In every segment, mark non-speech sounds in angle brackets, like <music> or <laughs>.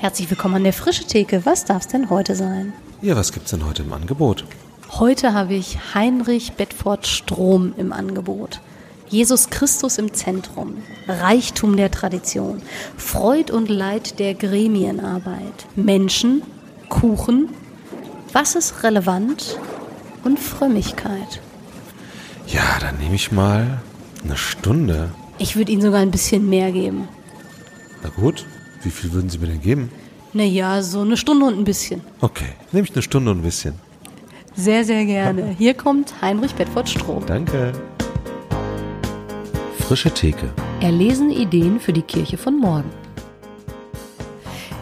Herzlich willkommen an der Frische Theke. Was darf es denn heute sein? Ja, was gibt's denn heute im Angebot? Heute habe ich Heinrich Bedford Strom im Angebot. Jesus Christus im Zentrum, Reichtum der Tradition, Freud und Leid der Gremienarbeit, Menschen, Kuchen, was ist relevant und Frömmigkeit. Ja, dann nehme ich mal eine Stunde. Ich würde Ihnen sogar ein bisschen mehr geben. Na gut, wie viel würden Sie mir denn geben? Naja, so eine Stunde und ein bisschen. Okay, nehme ich eine Stunde und ein bisschen. Sehr, sehr gerne. <laughs> Hier kommt Heinrich Bedford Stroh. Danke. Frische Theke. Erlesen Ideen für die Kirche von morgen.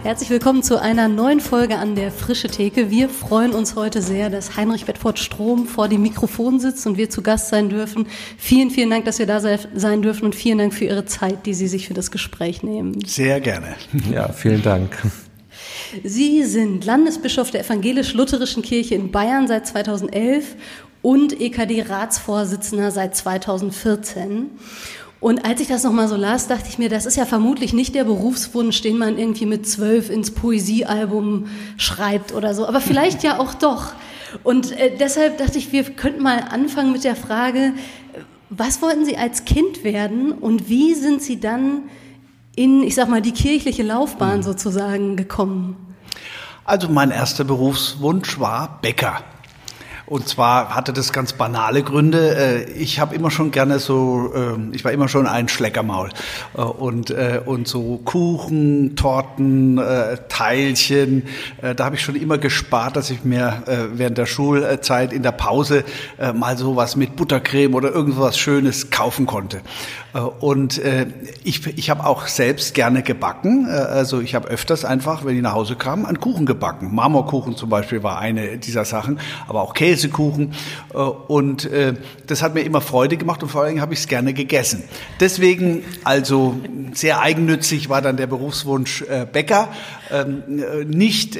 Herzlich willkommen zu einer neuen Folge an der Frische Theke. Wir freuen uns heute sehr, dass Heinrich Bedford Strom vor dem Mikrofon sitzt und wir zu Gast sein dürfen. Vielen, vielen Dank, dass wir da sein dürfen und vielen Dank für Ihre Zeit, die Sie sich für das Gespräch nehmen. Sehr gerne. Ja, vielen Dank. Sie sind Landesbischof der Evangelisch-Lutherischen Kirche in Bayern seit 2011 und EKD-Ratsvorsitzender seit 2014. Und als ich das nochmal so las, dachte ich mir, das ist ja vermutlich nicht der Berufswunsch, den man irgendwie mit zwölf ins Poesiealbum schreibt oder so, aber vielleicht ja auch doch. Und äh, deshalb dachte ich, wir könnten mal anfangen mit der Frage, was wollten Sie als Kind werden und wie sind Sie dann in, ich sag mal, die kirchliche Laufbahn sozusagen gekommen? Also mein erster Berufswunsch war Bäcker. Und zwar hatte das ganz banale Gründe. Äh, ich habe immer schon gerne so, ähm, ich war immer schon ein Schleckermaul. Äh, und, äh, und so Kuchen, Torten, Teilchen, da habe ich schon immer gespart, dass ich mir während der Schulzeit in der Pause mal so was mit Buttercreme oder irgendwas Schönes kaufen konnte. Und ich, ich habe auch selbst gerne gebacken. Also ich habe öfters einfach, wenn ich nach Hause kam, einen Kuchen gebacken. Marmorkuchen zum Beispiel war eine dieser Sachen, aber auch Käse Käsekuchen. Äh, und äh, das hat mir immer Freude gemacht und vor allem habe ich es gerne gegessen. Deswegen also sehr eigennützig war dann der Berufswunsch äh, Bäcker. Ähm, nicht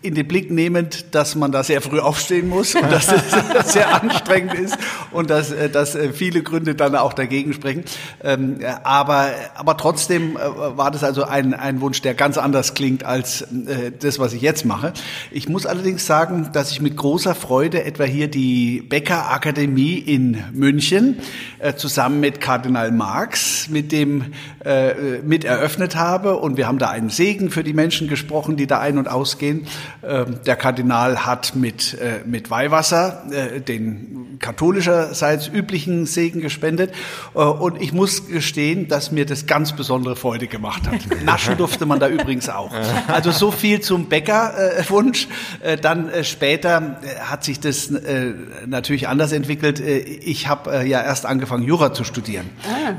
in den Blick nehmend, dass man da sehr früh aufstehen muss und dass es <laughs> sehr anstrengend ist und dass, dass viele Gründe dann auch dagegen sprechen. Ähm, aber, aber trotzdem war das also ein, ein Wunsch, der ganz anders klingt als das, was ich jetzt mache. Ich muss allerdings sagen, dass ich mit großer Freude etwa hier die Bäckerakademie in München äh, zusammen mit Kardinal Marx mit dem äh, mit eröffnet habe und wir haben da einen Segen für die Menschen gesprochen, die da ein- und ausgehen. Äh, der Kardinal hat mit äh, mit Weihwasser äh, den katholischerseits üblichen Segen gespendet äh, und ich muss gestehen, dass mir das ganz besondere Freude gemacht hat. <laughs> Naschen durfte man da übrigens auch. Also so viel zum Bäckerwunsch. Dann später hat sich das natürlich anders entwickelt. Ich habe ja erst angefangen, Jura zu studieren.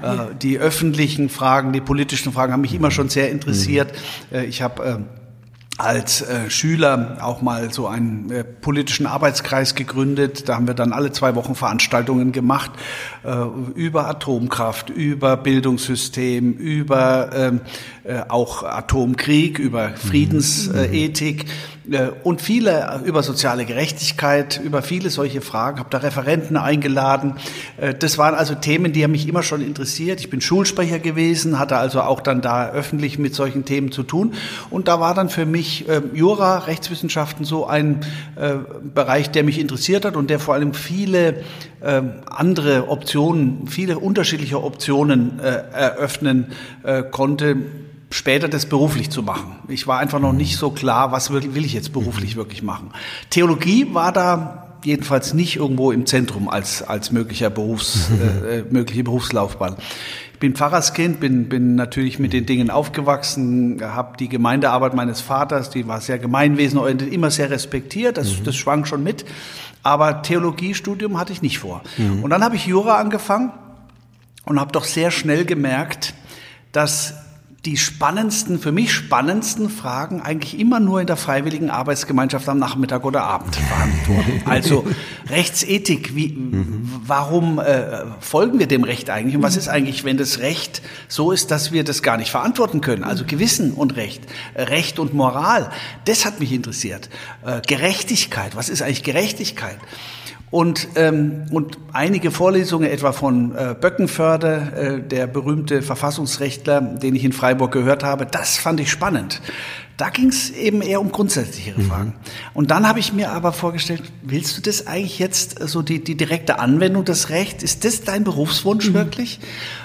Ah, die öffentlichen Fragen, die politischen Fragen haben mich immer schon sehr interessiert. Mhm. ich habe äh, als äh, Schüler auch mal so einen äh, politischen Arbeitskreis gegründet. Da haben wir dann alle zwei Wochen Veranstaltungen gemacht äh, über Atomkraft, über Bildungssystem, über ähm, äh, auch Atomkrieg, über mhm. Friedensethik. Mhm. Äh, und viele über soziale Gerechtigkeit, über viele solche Fragen, habe da Referenten eingeladen. Äh, das waren also Themen, die haben mich immer schon interessiert. Ich bin Schulsprecher gewesen, hatte also auch dann da öffentlich mit solchen Themen zu tun. Und da war dann für mich ähm, Jura, Rechtswissenschaften so ein äh, Bereich, der mich interessiert hat und der vor allem viele ähm, andere Optionen, viele unterschiedliche Optionen eröffnen konnte später das beruflich zu machen. Ich war einfach noch nicht so klar, was will, will ich jetzt beruflich wirklich machen. Theologie war da jedenfalls nicht irgendwo im Zentrum als, als möglicher Berufs, <laughs> äh, äh, mögliche Berufslaufbahn. Ich bin Pfarrerskind, bin, bin natürlich mit den Dingen aufgewachsen, habe die Gemeindearbeit meines Vaters, die war sehr gemeinwesenorientiert, immer sehr respektiert, das, mhm. das schwang schon mit. Aber Theologiestudium hatte ich nicht vor. Mhm. Und dann habe ich Jura angefangen und habe doch sehr schnell gemerkt, dass die spannendsten, für mich spannendsten Fragen eigentlich immer nur in der freiwilligen Arbeitsgemeinschaft am Nachmittag oder Abend beantworten. <laughs> Also Rechtsethik, wie, warum äh, folgen wir dem Recht eigentlich? Und was ist eigentlich, wenn das Recht so ist, dass wir das gar nicht verantworten können? Also Gewissen und Recht, Recht und Moral, das hat mich interessiert. Äh, Gerechtigkeit, was ist eigentlich Gerechtigkeit? Und, ähm, und einige Vorlesungen, etwa von äh, Böckenförde, äh, der berühmte Verfassungsrechtler, den ich in Freiburg gehört habe, das fand ich spannend. Da ging es eben eher um grundsätzlichere mhm. Fragen. Und dann habe ich mir aber vorgestellt, willst du das eigentlich jetzt, so die, die direkte Anwendung des Rechts, ist das dein Berufswunsch mhm. wirklich?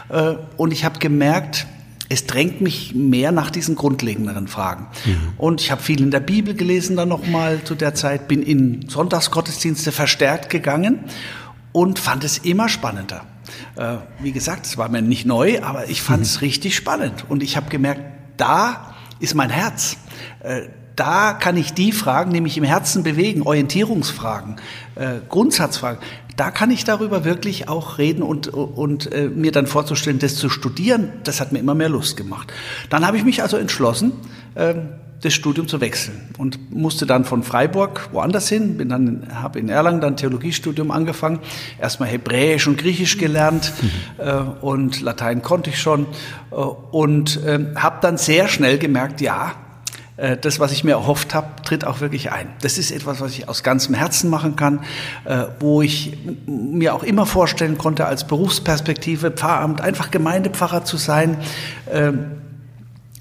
Äh, und ich habe gemerkt, es drängt mich mehr nach diesen grundlegenderen Fragen. Mhm. Und ich habe viel in der Bibel gelesen dann nochmal zu der Zeit, bin in Sonntagsgottesdienste verstärkt gegangen und fand es immer spannender. Äh, wie gesagt, es war mir nicht neu, aber ich fand es mhm. richtig spannend. Und ich habe gemerkt, da ist mein Herz. Äh, da kann ich die Fragen, nämlich im Herzen bewegen, Orientierungsfragen, äh, Grundsatzfragen, da kann ich darüber wirklich auch reden und, und äh, mir dann vorzustellen, das zu studieren, das hat mir immer mehr Lust gemacht. Dann habe ich mich also entschlossen, äh, das Studium zu wechseln und musste dann von Freiburg woanders hin, bin dann habe in Erlangen dann Theologiestudium angefangen, erstmal Hebräisch und Griechisch gelernt mhm. äh, und Latein konnte ich schon äh, und äh, habe dann sehr schnell gemerkt, ja, das, was ich mir erhofft habe, tritt auch wirklich ein. Das ist etwas, was ich aus ganzem Herzen machen kann, äh, wo ich mir auch immer vorstellen konnte, als Berufsperspektive Pfarramt einfach Gemeindepfarrer zu sein. Ähm,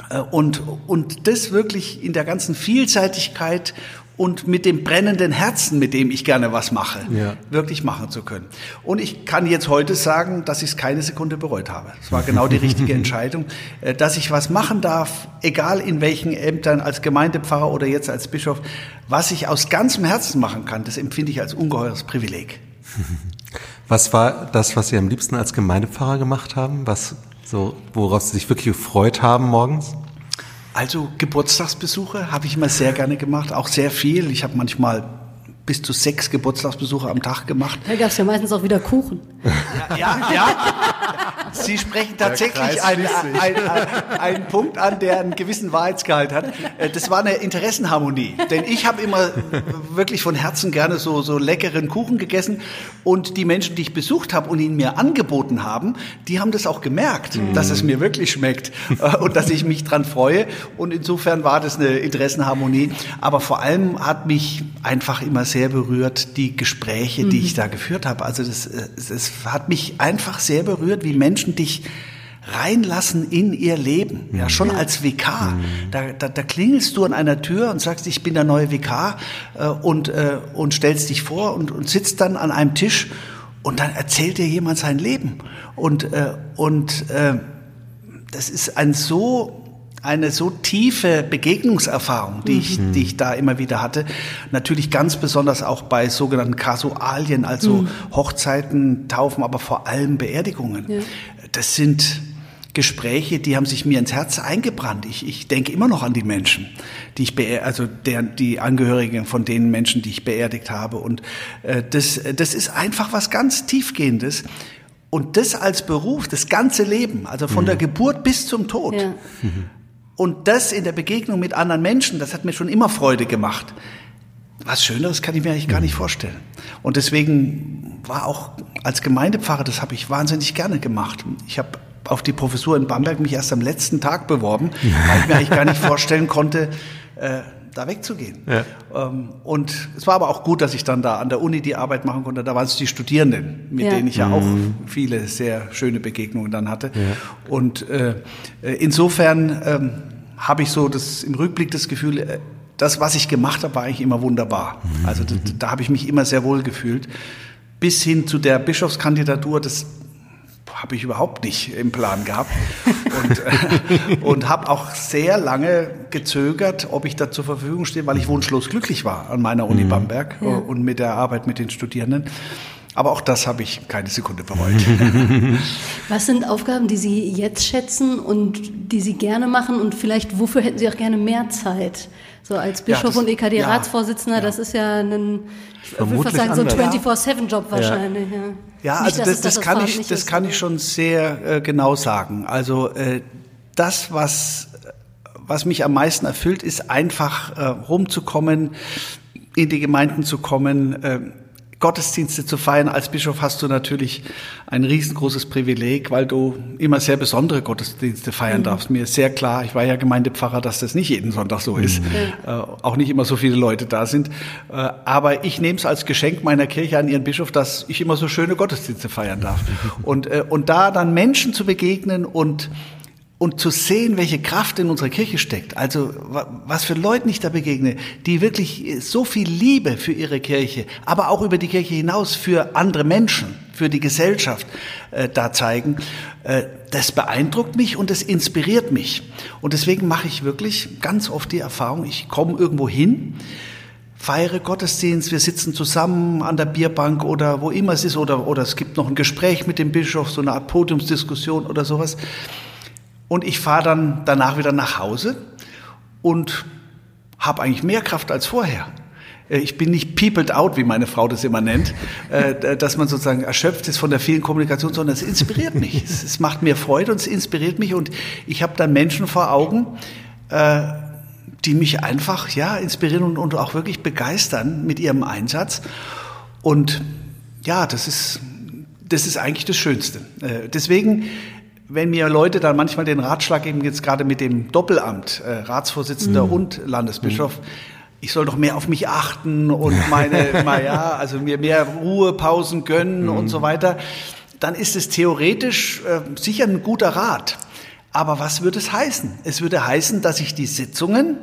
äh, und, und das wirklich in der ganzen Vielseitigkeit und mit dem brennenden Herzen, mit dem ich gerne was mache, ja. wirklich machen zu können. Und ich kann jetzt heute sagen, dass ich es keine Sekunde bereut habe. Es war genau die richtige <laughs> Entscheidung, äh, dass ich was machen darf, egal in welchen Ämtern, als Gemeindepfarrer oder jetzt als Bischof, was ich aus ganzem Herzen machen kann, das empfinde ich als ungeheures Privileg. <laughs> Was war das, was Sie am liebsten als Gemeindepfarrer gemacht haben? Was so, worauf Sie sich wirklich gefreut haben morgens? Also Geburtstagsbesuche habe ich immer sehr gerne gemacht, auch sehr viel. Ich habe manchmal bis zu sechs Geburtstagsbesuche am Tag gemacht. Da gab es ja meistens auch wieder Kuchen. Ja, ja. ja. Sie sprechen tatsächlich einen, einen, einen, Punkt an, der einen gewissen Wahrheitsgehalt hat. Äh, das war eine Interessenharmonie. Denn ich habe immer wirklich von Herzen gerne so, so leckeren Kuchen gegessen. Und die Menschen, die ich besucht habe und ihn mir angeboten haben, die haben das auch gemerkt, mhm. dass es mir wirklich schmeckt äh, und dass ich mich dran freue. Und insofern war das eine Interessenharmonie. Aber vor allem hat mich einfach immer sehr berührt die Gespräche, die mhm. ich da geführt habe. Also das, das hat mich einfach sehr berührt, wie Menschen dich reinlassen in ihr Leben, ja schon ja. als WK. Mhm. Da, da, da klingelst du an einer Tür und sagst, ich bin der neue WK äh, und, äh, und stellst dich vor und, und sitzt dann an einem Tisch und dann erzählt dir jemand sein Leben. Und, äh, und äh, das ist ein so eine so tiefe Begegnungserfahrung, die ich, mhm. die ich da immer wieder hatte. Natürlich ganz besonders auch bei sogenannten Kasualien, also mhm. Hochzeiten, Taufen, aber vor allem Beerdigungen. Ja. Das sind Gespräche, die haben sich mir ins Herz eingebrannt. Ich, ich denke immer noch an die Menschen, die ich beer also der, die Angehörigen von den Menschen, die ich beerdigt habe. Und äh, das, das ist einfach was ganz Tiefgehendes. Und das als Beruf, das ganze Leben, also von mhm. der Geburt bis zum Tod. Ja. Mhm. Und das in der Begegnung mit anderen Menschen, das hat mir schon immer Freude gemacht. Was Schöneres kann ich mir eigentlich gar nicht vorstellen. Und deswegen war auch als Gemeindepfarrer, das habe ich wahnsinnig gerne gemacht. Ich habe auf die Professur in Bamberg mich erst am letzten Tag beworben, weil ich mir eigentlich gar nicht <laughs> vorstellen konnte, äh, da wegzugehen. Ja. Ähm, und es war aber auch gut, dass ich dann da an der Uni die Arbeit machen konnte. Da waren es die Studierenden, mit ja. denen ich ja auch mhm. viele sehr schöne Begegnungen dann hatte. Ja. Und äh, äh, insofern ähm, habe ich so das im Rückblick das Gefühl, äh, das, was ich gemacht habe, war eigentlich immer wunderbar. Mhm. Also da, da habe ich mich immer sehr wohl gefühlt. Bis hin zu der Bischofskandidatur, das habe ich überhaupt nicht im Plan gehabt und, äh, und habe auch sehr lange gezögert, ob ich da zur Verfügung stehe, weil ich wunschlos glücklich war an meiner Uni mhm. Bamberg ja. und mit der Arbeit mit den Studierenden. Aber auch das habe ich keine Sekunde bereut. <laughs> Was sind Aufgaben, die Sie jetzt schätzen und die Sie gerne machen und vielleicht wofür hätten Sie auch gerne mehr Zeit? So als Bischof ja, und EKD-Ratsvorsitzender, ja, das ist ja ein, ich würde fast sagen, so 24-7-Job wahrscheinlich. Ja, ja also Nicht, das, das, das, kann ich, das kann ich schon sehr äh, genau sagen. Also äh, das, was, was mich am meisten erfüllt, ist einfach äh, rumzukommen, in die Gemeinden zu kommen, äh, Gottesdienste zu feiern. Als Bischof hast du natürlich ein riesengroßes Privileg, weil du immer sehr besondere Gottesdienste feiern mhm. darfst. Mir ist sehr klar, ich war ja Gemeindepfarrer, dass das nicht jeden Sonntag so ist. Mhm. Äh, auch nicht immer so viele Leute da sind. Äh, aber ich nehme es als Geschenk meiner Kirche an ihren Bischof, dass ich immer so schöne Gottesdienste feiern darf. Und, äh, und da dann Menschen zu begegnen und und zu sehen, welche Kraft in unserer Kirche steckt. Also was für Leuten ich da begegne, die wirklich so viel Liebe für ihre Kirche, aber auch über die Kirche hinaus für andere Menschen, für die Gesellschaft äh, da zeigen, äh, das beeindruckt mich und das inspiriert mich. Und deswegen mache ich wirklich ganz oft die Erfahrung, ich komme irgendwo hin, feiere Gottesdienst, wir sitzen zusammen an der Bierbank oder wo immer es ist, oder, oder es gibt noch ein Gespräch mit dem Bischof, so eine Art Podiumsdiskussion oder sowas. Und ich fahre dann danach wieder nach Hause und habe eigentlich mehr Kraft als vorher. Äh, ich bin nicht peopled out, wie meine Frau das immer nennt, äh, dass man sozusagen erschöpft ist von der vielen Kommunikation, sondern es inspiriert mich. Es macht mir Freude und es inspiriert mich und ich habe dann Menschen vor Augen, äh, die mich einfach ja inspirieren und, auch wirklich begeistern mit ihrem Einsatz. Und ja, das ist das ist eigentlich das Schönste. Deswegen wenn mir Leute dann manchmal den Ratschlag geben, jetzt gerade mit dem Doppelamt, äh, Ratsvorsitzender mhm. und Landesbischof, mhm. ich soll doch mehr auf mich achten und meine, <laughs> mal, ja, also mir mehr Ruhepausen gönnen mhm. und so weiter, dann ist es theoretisch äh, sicher ein guter Rat. Aber was würde es heißen? Es würde heißen, dass ich die Sitzungen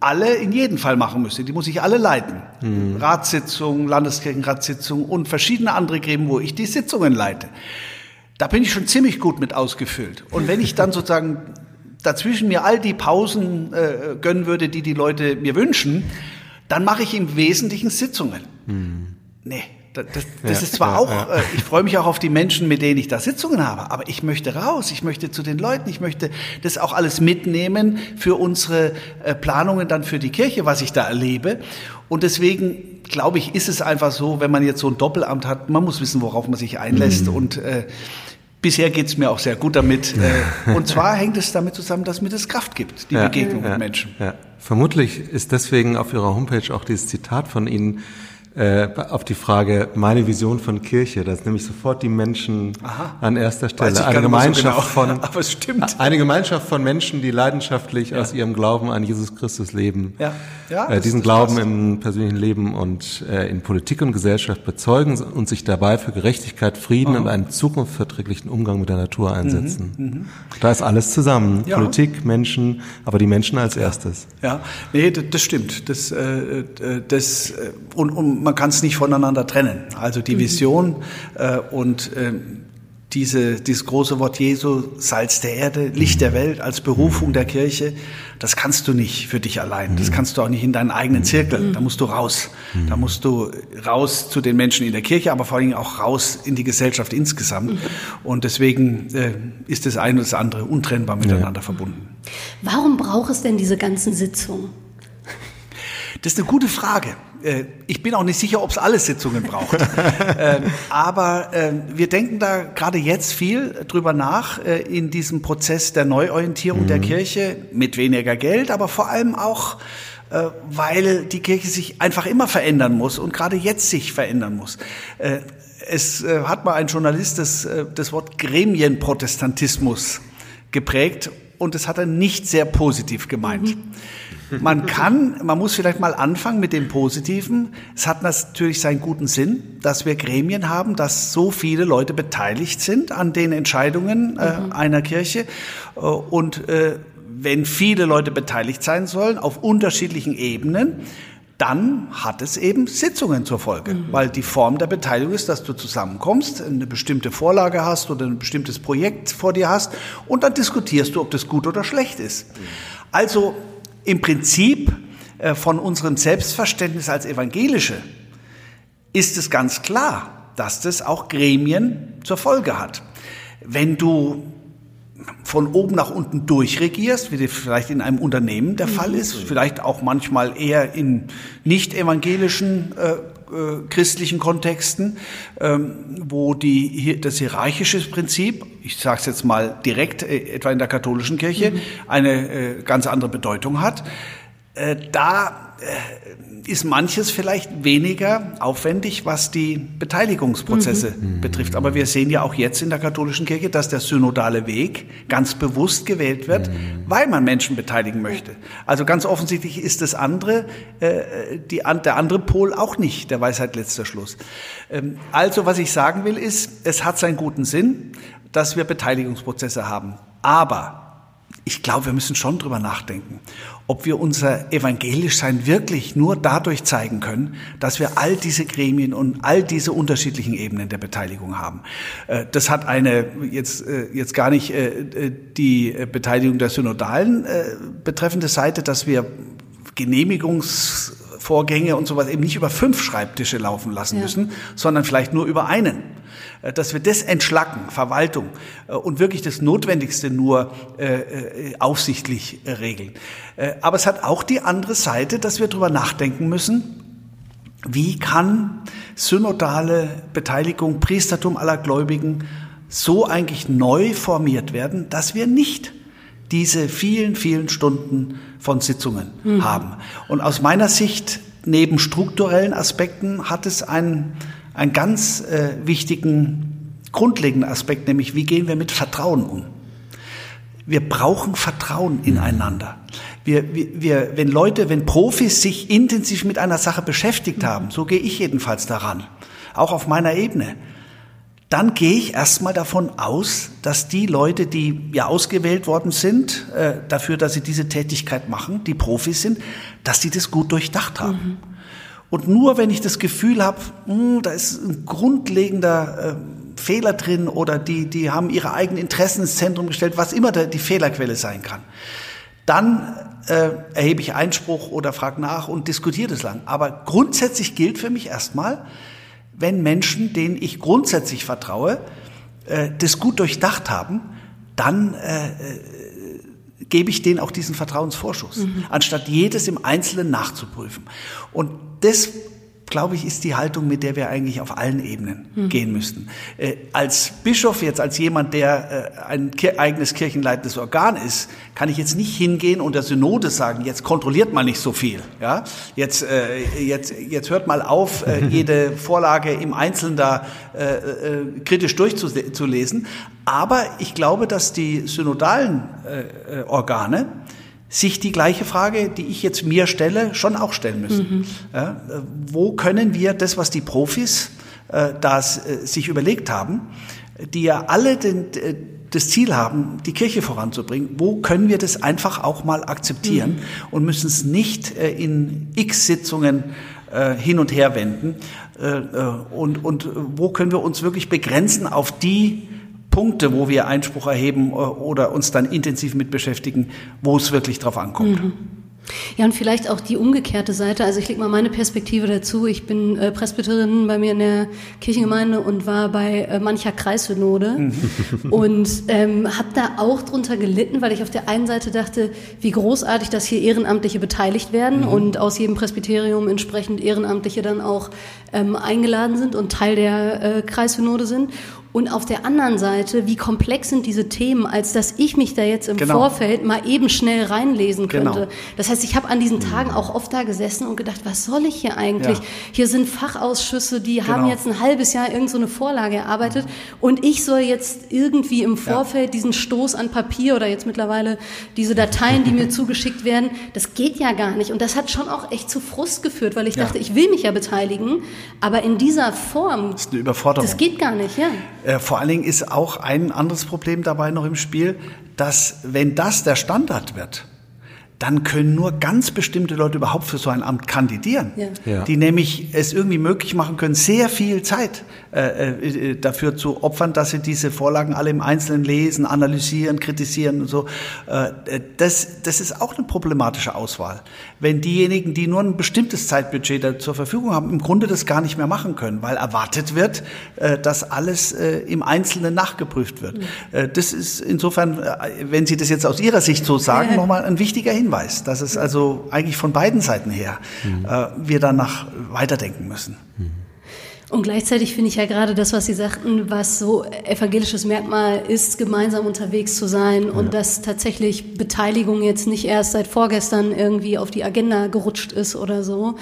alle in jedem Fall machen müsste. Die muss ich alle leiten. Mhm. Ratssitzungen, Landeskirchenratssitzungen und verschiedene andere Gremien, wo ich die Sitzungen leite. Da bin ich schon ziemlich gut mit ausgefüllt. Und wenn ich dann sozusagen dazwischen mir all die Pausen äh, gönnen würde, die die Leute mir wünschen, dann mache ich im Wesentlichen Sitzungen. Hm. Nee, das, das, das ja, ist zwar ja, auch, ja. Äh, ich freue mich auch auf die Menschen, mit denen ich da Sitzungen habe, aber ich möchte raus, ich möchte zu den Leuten, ich möchte das auch alles mitnehmen für unsere äh, Planungen dann für die Kirche, was ich da erlebe. Und deswegen glaube ich, ist es einfach so, wenn man jetzt so ein Doppelamt hat, man muss wissen, worauf man sich einlässt. Mhm. Und äh, bisher geht's mir auch sehr gut damit. Äh, und zwar hängt es damit zusammen, dass mir das Kraft gibt, die ja, Begegnung ja, mit Menschen. Ja. Vermutlich ist deswegen auf Ihrer Homepage auch dieses Zitat von Ihnen äh, auf die Frage, meine Vision von Kirche, das ist nämlich sofort die Menschen Aha. an erster Stelle. Eine Gemeinschaft so genau. von, <laughs> eine Gemeinschaft von Menschen, die leidenschaftlich ja. aus ihrem Glauben an Jesus Christus leben. Ja. Ja, äh, diesen Glauben im persönlichen Leben und äh, in Politik und Gesellschaft bezeugen und sich dabei für Gerechtigkeit, Frieden Aha. und einen zukunftsverträglichen Umgang mit der Natur einsetzen. Mhm, mhm. Da ist alles zusammen. Ja. Politik, Menschen, aber die Menschen als erstes. Ja, nee, das, das stimmt. Das, äh, äh das, äh, und, und man kann es nicht voneinander trennen. Also die mhm. Vision äh, und äh, diese, dieses große Wort Jesu, Salz der Erde, Licht der Welt als Berufung der Kirche, das kannst du nicht für dich allein. Das kannst du auch nicht in deinen eigenen Zirkel. Da musst du raus. Da musst du raus zu den Menschen in der Kirche, aber vor allem auch raus in die Gesellschaft insgesamt. Und deswegen äh, ist das eine und das andere untrennbar miteinander ja. verbunden. Warum braucht es denn diese ganzen Sitzungen? Das ist eine gute Frage. Äh, ich bin auch nicht sicher, ob es alle Sitzungen braucht. <laughs> Ähm, aber ähm, wir denken da gerade jetzt viel drüber nach äh, in diesem Prozess der Neuorientierung mhm. der Kirche mit weniger Geld, aber vor allem auch äh, weil die Kirche sich einfach immer verändern muss und gerade jetzt sich verändern muss. Es hat mal ein Journalist das, das Wort Gremienprotestantismus geprägt und das hat er nicht sehr positiv gemeint. Mhm. Man kann, man muss vielleicht mal anfangen mit dem Positiven. Es hat natürlich seinen guten Sinn, dass wir Gremien haben, dass so viele Leute beteiligt sind an den Entscheidungen äh, mhm. einer Kirche. Äh, und äh, wenn viele Leute beteiligt sein sollen, auf unterschiedlichen Ebenen, dann hat es eben Sitzungen zur Folge, mhm. weil die Form der Beteiligung ist, dass du zusammenkommst, eine bestimmte Vorlage hast oder ein bestimmtes Projekt vor dir hast und dann diskutierst du, ob das gut oder schlecht ist. Mhm. Also im Prinzip äh, von unserem Selbstverständnis als Evangelische ist es ganz klar, dass das auch Gremien zur Folge hat. Wenn du von oben nach unten durchregierst, wie das vielleicht in einem Unternehmen der Fall ist, mhm. vielleicht auch manchmal eher in nicht evangelischen äh, christlichen Kontexten, ähm, wo die, das hierarchische Prinzip, ich sage es jetzt mal direkt, äh, etwa in der katholischen Kirche, mhm. eine äh, ganz andere Bedeutung hat. Äh, da äh, ist manches vielleicht weniger aufwendig, was die Beteiligungsprozesse mhm. betrifft. Aber wir sehen ja auch jetzt in der katholischen Kirche, dass der synodale Weg ganz bewusst gewählt wird, mhm. weil man Menschen beteiligen möchte. Also ganz offensichtlich ist das andere, äh, die, der andere Pol auch nicht der Weisheit letzter Schluss. Ähm, also was ich sagen will ist, es hat seinen guten Sinn, dass wir Beteiligungsprozesse haben. Aber ich glaube, wir müssen schon drüber nachdenken, ob wir unser Evangelischsein wirklich nur dadurch zeigen können, dass wir all diese Gremien und all diese unterschiedlichen Ebenen der Beteiligung haben. Äh, das hat eine, jetzt, äh, jetzt gar nicht äh, die Beteiligung der Synodalen betreffende Seite, dass wir Genehmigungsvorgänge und sowas eben nicht über fünf Schreibtische laufen lassen ja. müssen, sondern vielleicht nur über einen. Äh, dass wir das entschlacken, Verwaltung äh, und wirklich das Notwendigste nur äh, aufsichtlich regeln. Aber es hat auch die andere Seite, dass wir darüber nachdenken müssen, wie kann synodale Beteiligung, Priestertum aller Gläubigen so eigentlich neu formiert werden, dass wir nicht diese vielen, vielen Stunden von Sitzungen mhm. haben. Und aus meiner Sicht, neben strukturellen Aspekten, hat es einen einen ganz äh, wichtigen, grundlegenden Aspekt, nämlich wie gehen wir mit Vertrauen um. Wir brauchen Vertrauen ineinander. Wir, wir, wir, wenn Leute, wenn Profis sich intensiv mit einer Sache beschäftigt haben, so gehe ich jedenfalls daran, auch auf meiner Ebene, dann gehe ich erstmal davon aus, dass die Leute, die ja ausgewählt worden sind, äh, dafür, dass sie diese Tätigkeit machen, die Profis sind, dass sie das gut durchdacht haben. Mhm. Und nur wenn ich das Gefühl habe, hm, da ist ein grundlegender äh, Fehler drin oder die, die haben ihre eigenen Interessen ins Zentrum gestellt, was immer der, die Fehlerquelle sein kann, dann äh, erhebe ich Einspruch oder frage nach und diskutiere das lang. Aber grundsätzlich gilt für mich erstmal, wenn Menschen, denen ich grundsätzlich vertraue, äh, das gut durchdacht haben, dann äh, äh gebe ich denen auch diesen Vertrauensvorschuss, mhm. anstatt jedes im Einzelnen nachzuprüfen. Und das glaube ich, ist die Haltung, mit der wir eigentlich auf allen Ebenen mhm. gehen müssten. Äh, als Bischof, jetzt als jemand, der äh, ein Kir eigenes kirchenleitendes Organ ist, kann ich jetzt nicht hingehen und der Synode sagen, jetzt kontrolliert mal nicht so viel. Ja? Jetzt, äh, jetzt, jetzt hört mal auf, äh, <laughs> jede Vorlage im Einzelnen da äh, äh, kritisch durchzulesen. Aber ich glaube, dass die synodalen Organe sich die gleiche Frage, die ich jetzt mir stelle, schon auch stellen müssen. Mhm. Ja, wo können wir das, was die Profis äh, das, äh, sich überlegt haben, die ja alle den, äh, das Ziel haben, die Kirche voranzubringen, wo können wir das einfach auch mal akzeptieren mhm. und müssen es nicht äh, in x Sitzungen äh, hin und her wenden äh, und, und wo können wir uns wirklich begrenzen auf die Punkte, wo wir Einspruch erheben äh, oder uns dann intensiv mit beschäftigen, wo es wirklich drauf ankommt. Mhm. Ja, und vielleicht auch die umgekehrte Seite. Also ich lege mal meine Perspektive dazu. Ich bin äh, Presbyterin bei mir in der Kirchengemeinde und war bei äh, mancher Kreissynode mhm. <laughs> <laughs> und ähm, habe da auch drunter gelitten, weil ich auf der einen Seite dachte, wie großartig, dass hier Ehrenamtliche beteiligt werden mhm. und aus jedem Presbyterium entsprechend Ehrenamtliche dann auch ähm, eingeladen sind und Teil der äh, Kreissynode sind. Und auf der anderen Seite, wie komplex sind diese Themen, als dass ich mich da jetzt im genau. Vorfeld mal eben schnell reinlesen könnte. Genau. Das heißt, ich habe an diesen Tagen auch oft da gesessen und gedacht, was soll ich hier eigentlich? Ja. Hier sind Fachausschüsse, die genau. haben jetzt ein halbes Jahr irgendeine so eine Vorlage erarbeitet und ich soll jetzt irgendwie im Vorfeld ja. diesen Stoß an Papier oder jetzt mittlerweile diese Dateien, die mir <laughs> zugeschickt werden, das geht ja gar nicht. Und das hat schon auch echt zu Frust geführt, weil ich ja. dachte, ich will mich ja beteiligen, aber in dieser Form. Das ist eine Überforderung. Das geht gar nicht, ja. Äh, vor allen Dingen ist auch ein anderes Problem dabei noch im Spiel, dass wenn das der Standard wird, dann können nur ganz bestimmte Leute überhaupt für so ein Amt kandidieren, ja. Ja. die nämlich es irgendwie möglich machen können, sehr viel Zeit äh, äh, dafür zu opfern, dass sie diese Vorlagen alle im Einzelnen lesen, analysieren, kritisieren und so. Äh, das, das ist auch eine problematische Auswahl. Wenn diejenigen, die nur ein bestimmtes Zeitbudget zur Verfügung haben, im Grunde das gar nicht mehr machen können, weil erwartet wird, äh, dass alles äh, im Einzelnen nachgeprüft wird. Mhm. Das ist insofern, wenn Sie das jetzt aus Ihrer Sicht so sagen, ja. nochmal ein wichtiger Hinweis. Hinweis, dass es also eigentlich von beiden Seiten her mhm. äh, wir danach weiterdenken müssen. Mhm. Und gleichzeitig finde ich ja gerade das, was Sie sagten, was so evangelisches Merkmal ist, gemeinsam unterwegs zu sein ja. und dass tatsächlich Beteiligung jetzt nicht erst seit vorgestern irgendwie auf die Agenda gerutscht ist oder so.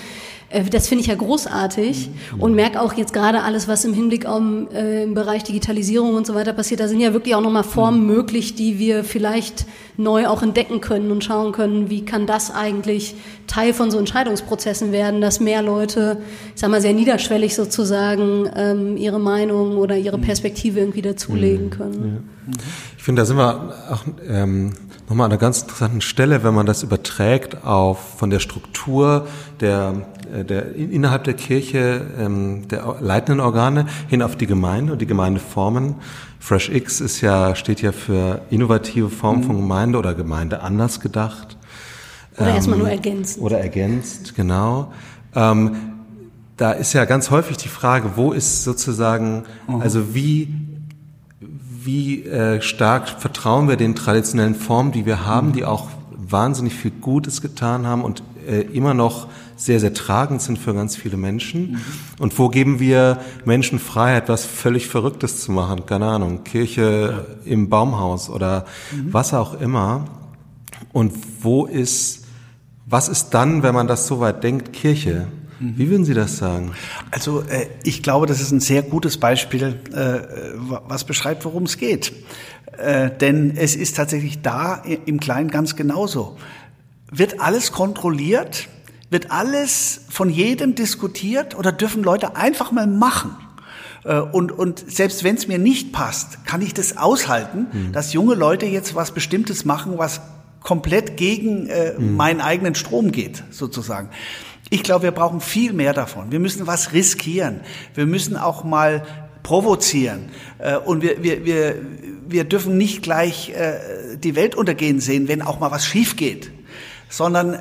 Äh, das finde ich ja großartig mhm. und merke auch jetzt gerade alles, was im Hinblick um, äh, im Bereich Digitalisierung und so weiter passiert. Da sind ja wirklich auch nochmal Formen mhm. möglich, die wir vielleicht neu auch entdecken können und schauen können, wie kann das eigentlich Teil von so Entscheidungsprozessen werden, dass mehr Leute, ich sag mal sehr niederschwellig sozusagen, ähm, ihre Meinung oder ihre mhm. Perspektive irgendwie dazulegen mhm. können. Ja. Ich finde, da sind wir auch ähm, nochmal an einer ganz interessanten Stelle, wenn man das überträgt auf von der Struktur der, der innerhalb der Kirche ähm, der leitenden Organe hin auf die Gemeinde und die Gemeindeformen. Fresh X ist ja, steht ja für innovative Formen mhm. von Gemeinde oder Gemeinde anders gedacht. Oder ähm, erstmal nur ergänzt. Oder ergänzt, genau. Ähm, da ist ja ganz häufig die Frage, wo ist sozusagen, mhm. also wie, wie äh, stark vertrauen wir den traditionellen Formen, die wir haben, mhm. die auch wahnsinnig viel Gutes getan haben und äh, immer noch sehr, sehr tragend sind für ganz viele Menschen. Mhm. Und wo geben wir Menschen Freiheit, was völlig Verrücktes zu machen? Keine Ahnung, Kirche ja. im Baumhaus oder mhm. was auch immer. Und wo ist, was ist dann, wenn man das so weit denkt, Kirche? Mhm. Wie würden Sie das sagen? Also äh, ich glaube, das ist ein sehr gutes Beispiel, äh, was beschreibt, worum es geht. Äh, denn es ist tatsächlich da im Kleinen ganz genauso. Wird alles kontrolliert? Wird alles von jedem diskutiert oder dürfen Leute einfach mal machen? Äh, und, und selbst wenn es mir nicht passt, kann ich das aushalten, mhm. dass junge Leute jetzt was Bestimmtes machen, was komplett gegen äh, mhm. meinen eigenen Strom geht, sozusagen. Ich glaube, wir brauchen viel mehr davon. Wir müssen was riskieren. Wir müssen auch mal provozieren. Äh, und wir, wir, wir, wir dürfen nicht gleich äh, die Welt untergehen sehen, wenn auch mal was schief geht sondern,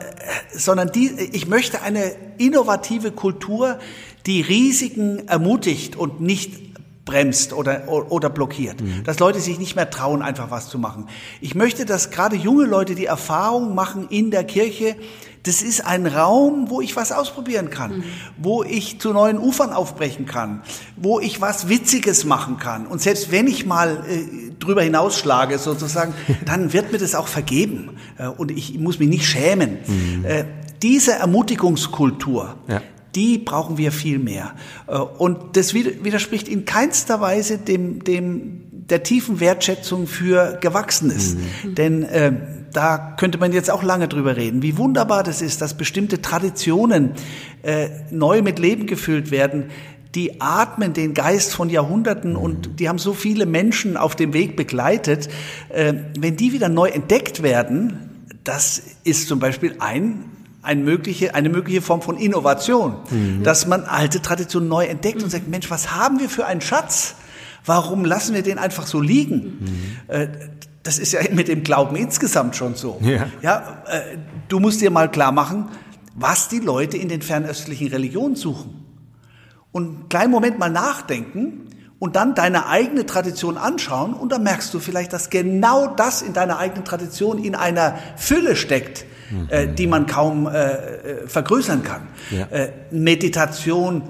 sondern die, ich möchte eine innovative Kultur, die Risiken ermutigt und nicht bremst oder, oder blockiert. Mhm. Dass Leute sich nicht mehr trauen, einfach was zu machen. Ich möchte, dass gerade junge Leute die Erfahrung machen in der Kirche, das ist ein Raum, wo ich was ausprobieren kann, mhm. wo ich zu neuen Ufern aufbrechen kann, wo ich was Witziges machen kann. Und selbst wenn ich mal äh, drüber hinausschlage sozusagen, <laughs> dann wird mir das auch vergeben äh, und ich muss mich nicht schämen. Mhm. Äh, diese Ermutigungskultur, ja. die brauchen wir viel mehr. Äh, und das widerspricht in keinster Weise dem, dem der tiefen Wertschätzung für Gewachsenes. Mhm. Denn äh, da könnte man jetzt auch lange drüber reden, wie wunderbar das ist, dass bestimmte Traditionen äh, neu mit Leben gefüllt werden, die atmen den Geist von Jahrhunderten mhm. und die haben so viele Menschen auf dem Weg begleitet. Äh, wenn die wieder neu entdeckt werden, das ist zum Beispiel ein eine mögliche, eine mögliche Form von Innovation, mhm. dass man alte Traditionen neu entdeckt und sagt, Mensch, was haben wir für einen Schatz? Warum lassen wir den einfach so liegen? Mhm. Äh, das ist ja mit dem Glauben insgesamt schon so. Ja, ja äh, du musst dir mal klar machen, was die Leute in den fernöstlichen Religionen suchen. Und einen kleinen Moment mal nachdenken und dann deine eigene Tradition anschauen und dann merkst du vielleicht, dass genau das in deiner eigenen Tradition in einer Fülle steckt, mhm. äh, die man kaum äh, äh vergrößern kann. Ja. Äh, Meditation,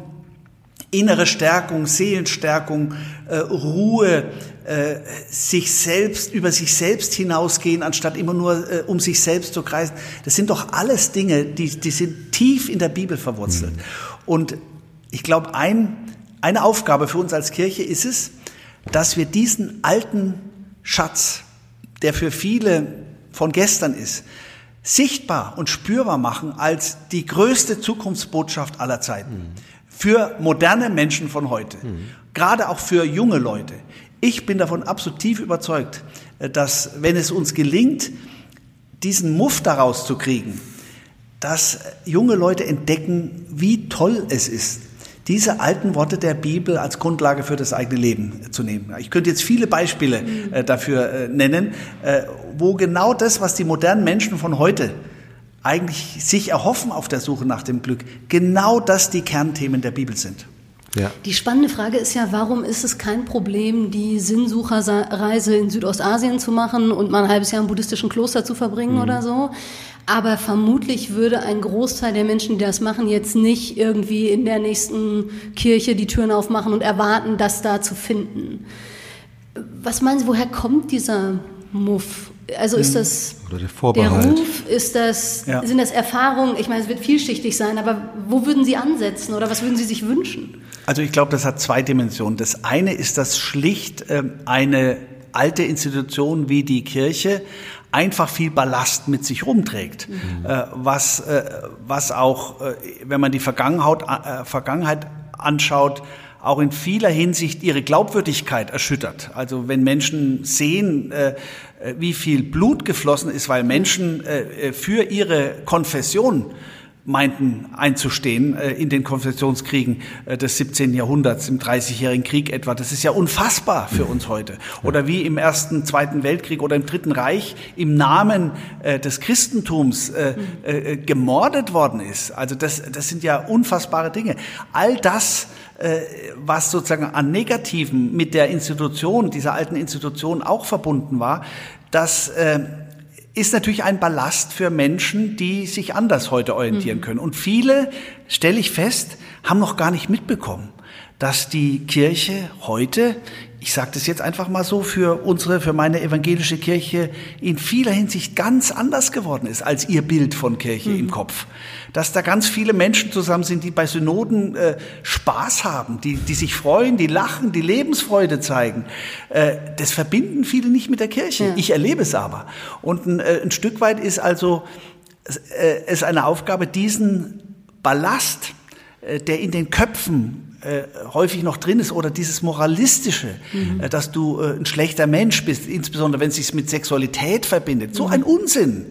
innere Stärkung, Seelenstärkung, äh, Ruhe, äh, sich selbst, über sich selbst hinausgehen, anstatt immer nur äh, um sich selbst zu kreisen. Das sind doch alles Dinge, die, die sind tief in der Bibel verwurzelt. Mhm. Und ich glaube, ein, eine Aufgabe für uns als Kirche ist es, dass wir diesen alten Schatz, der für viele von gestern ist, sichtbar und spürbar machen als die größte Zukunftsbotschaft aller Zeiten. Mhm für moderne Menschen von heute, mhm. gerade auch für junge Leute. Ich bin davon absolut tief überzeugt, äh, dass wenn es uns gelingt, diesen Muff daraus zu kriegen, dass junge Leute entdecken, wie toll es ist, diese alten Worte der Bibel als Grundlage für das eigene Leben zu nehmen. Ich könnte jetzt viele Beispiele äh, dafür äh, nennen, äh, wo genau das, was die modernen Menschen von heute eigentlich sich erhoffen auf der Suche nach dem Glück, genau das die Kernthemen der Bibel sind. Ja. Die spannende Frage ist ja, warum ist es kein Problem, die Sinnsucherreise in Südostasien zu machen und mal ein halbes Jahr im buddhistischen Kloster zu verbringen mhm. oder so? Aber vermutlich würde ein Großteil der Menschen, die das machen, jetzt nicht irgendwie in der nächsten Kirche die Türen aufmachen und erwarten, das da zu finden. Was meinen Sie, woher kommt dieser Muff? Also ist hm. das Oder der, Vorbehalt. der Ruf, ist das, ja. sind das Erfahrungen? Ich meine, es wird vielschichtig sein, aber wo würden Sie ansetzen oder was würden Sie sich wünschen? Also ich glaube, das hat zwei Dimensionen. Das eine ist, dass schlicht äh, eine alte Institution wie die Kirche einfach viel Ballast mit sich rumträgt, mhm. äh, was, äh, was auch, äh, wenn man die Vergangenheit, Vergangenheit anschaut, auch in vieler Hinsicht ihre Glaubwürdigkeit erschüttert. Also wenn Menschen sehen, äh, wie viel Blut geflossen ist, weil Menschen äh, für ihre Konfession meinten einzustehen äh, in den Konfessionskriegen äh, des 17. Jahrhunderts, im Dreißigjährigen Krieg etwa. Das ist ja unfassbar für uns heute. Oder wie im Ersten, Zweiten Weltkrieg oder im Dritten Reich im Namen äh, des Christentums äh, äh, gemordet worden ist. Also das, das sind ja unfassbare Dinge. All das äh, was sozusagen an Negativen mit der Institution, dieser alten Institution auch verbunden war, das äh, ist natürlich ein Ballast für Menschen, die sich anders heute orientieren mhm. können. Und viele, stelle ich fest, haben noch gar nicht mitbekommen, dass die Kirche heute, ich sage das jetzt einfach mal so, für unsere, für meine evangelische Kirche in vieler Hinsicht ganz anders geworden ist als ihr Bild von Kirche mhm. im Kopf dass da ganz viele Menschen zusammen sind, die bei Synoden äh, Spaß haben, die, die sich freuen, die lachen, die Lebensfreude zeigen. Äh, das verbinden viele nicht mit der Kirche. Ja. Ich erlebe es aber. Und ein, äh, ein Stück weit ist also äh, es eine Aufgabe, diesen Ballast, äh, der in den Köpfen äh, häufig noch drin ist oder dieses moralistische, mhm. äh, dass du äh, ein schlechter Mensch bist, insbesondere wenn es sich mit Sexualität verbindet. So mhm. ein Unsinn.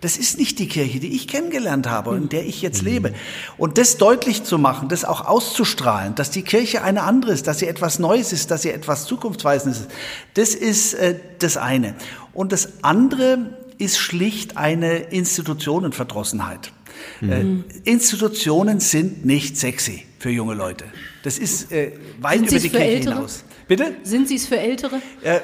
Das ist nicht die Kirche, die ich kennengelernt habe und in der ich jetzt lebe. Und das deutlich zu machen, das auch auszustrahlen, dass die Kirche eine andere ist, dass sie etwas Neues ist, dass sie etwas Zukunftsweisendes ist, das ist äh, das eine. Und das andere ist schlicht eine Institutionenverdrossenheit. Mhm. Äh, Institutionen sind nicht sexy für junge Leute. Das ist äh, weit über die Kirche Ältere? hinaus. Bitte? Sind Sie es für Ältere? Äh,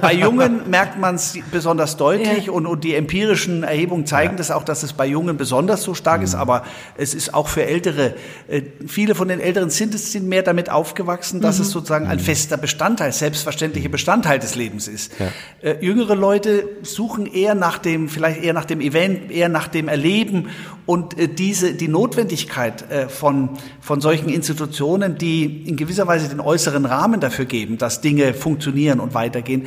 bei Jungen merkt man es besonders deutlich ja. und, und, die empirischen Erhebungen zeigen ja. das auch, dass es bei Jungen besonders so stark mhm. ist, aber es ist auch für Ältere. Äh, viele von den Älteren sind, es, sind mehr damit aufgewachsen, dass mhm. es sozusagen ein mhm. fester Bestandteil, selbstverständlicher Bestandteil des Lebens ist. Ja. Äh, jüngere Leute suchen eher nach dem, vielleicht eher nach dem Event, eher nach dem Erleben und äh, diese, die Notwendigkeit äh, von, von solchen Institutionen, die in gewisser Weise den äußeren Rahmen dafür geben, dass Dinge funktionieren und weitergehen,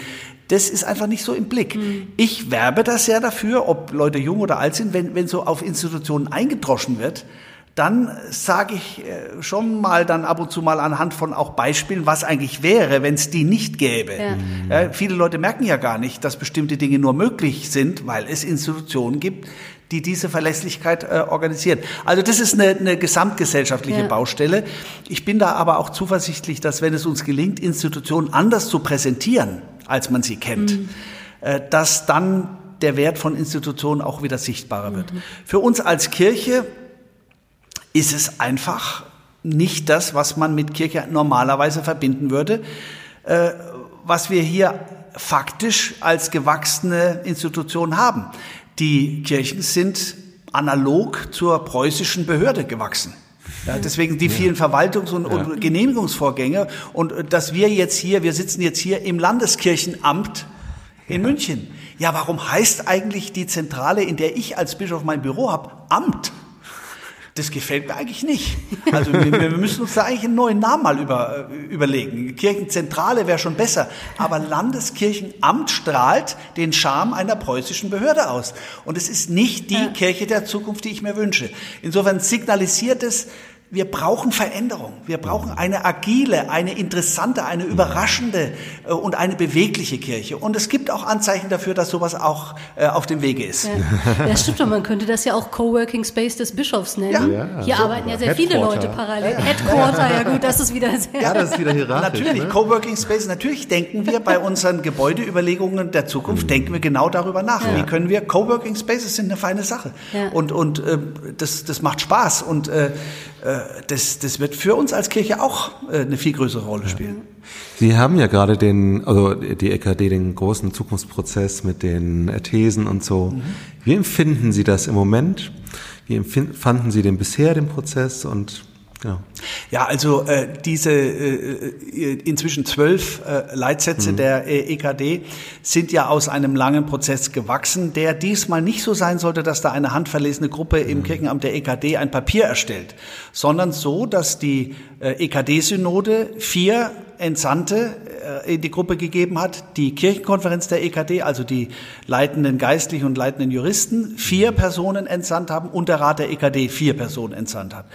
das ist einfach nicht so im Blick. Mhm. Ich werbe das ja dafür, ob Leute jung oder alt sind, wenn, wenn so auf Institutionen eingedroschen wird, dann sage ich äh, schon mal dann ab und zu mal anhand von auch Beispielen, was eigentlich wäre, wenn es die nicht gäbe. Ja. Ja, viele Leute merken ja gar nicht, dass bestimmte Dinge nur möglich sind, weil es Institutionen gibt, die diese Verlässlichkeit äh, organisieren. Also das ist eine, eine gesamtgesellschaftliche ja. Baustelle. Ich bin da aber auch zuversichtlich, dass wenn es uns gelingt, Institutionen anders zu präsentieren, als man sie kennt, mhm. äh, dass dann der Wert von Institutionen auch wieder sichtbarer mhm. wird. Für uns als Kirche ist es einfach nicht das, was man mit Kirche normalerweise verbinden würde, äh, was wir hier faktisch als gewachsene Institution haben. Die Kirchen sind analog zur preußischen Behörde gewachsen. Ja, deswegen die vielen Verwaltungs- und, ja. und, Genehmigungsvorgänge und dass wir jetzt hier, wir sitzen jetzt hier im Landeskirchenamt in ja. München. Ja, warum heißt eigentlich die Zentrale, in der ich als Bischof mein Büro habe, Amt? Das gefällt mir eigentlich nicht. Also wir, wir müssen uns da eigentlich einen neuen Namen mal über, äh, überlegen. Kirchenzentrale wäre schon besser. Aber Landeskirchenamt strahlt den Charme einer preußischen Behörde aus. Und es ist nicht die ja. Kirche der Zukunft, die ich mir wünsche. Insofern signalisiert es, wir brauchen Veränderung. Wir brauchen eine agile, eine interessante, eine überraschende äh, und eine bewegliche Kirche. Und es gibt auch Anzeichen dafür, dass sowas auch äh, auf dem Wege ist. Ja, ja stimmt doch. Man könnte das ja auch Coworking Space des Bischofs nennen. Ja. Hier arbeiten ja sehr viele Leute parallel. Ja. Headquarter, ja gut, das ist wieder sehr... Ja, das ist wieder hierarchisch. Natürlich, ne? Coworking Space. Natürlich denken wir bei unseren Gebäudeüberlegungen der Zukunft, mhm. denken wir genau darüber nach. Wie können wir... Coworking Spaces sind eine feine Sache. Und, und äh, das, das macht Spaß. Und äh, das, das wird für uns als Kirche auch eine viel größere Rolle spielen. Sie haben ja gerade den, also die EKD, den großen Zukunftsprozess mit den Thesen und so. Mhm. Wie empfinden Sie das im Moment? Wie empfanden Sie den bisher, den Prozess und Genau. Ja, also äh, diese äh, äh, inzwischen zwölf äh, Leitsätze mhm. der äh, EKD sind ja aus einem langen Prozess gewachsen, der diesmal nicht so sein sollte, dass da eine handverlesene Gruppe mhm. im Kirchenamt der EKD ein Papier erstellt, sondern so, dass die äh, EKD-Synode vier Entsandte äh, in die Gruppe gegeben hat, die Kirchenkonferenz der EKD, also die leitenden Geistlichen und leitenden Juristen, vier Personen entsandt haben und der Rat der EKD vier Personen entsandt hat.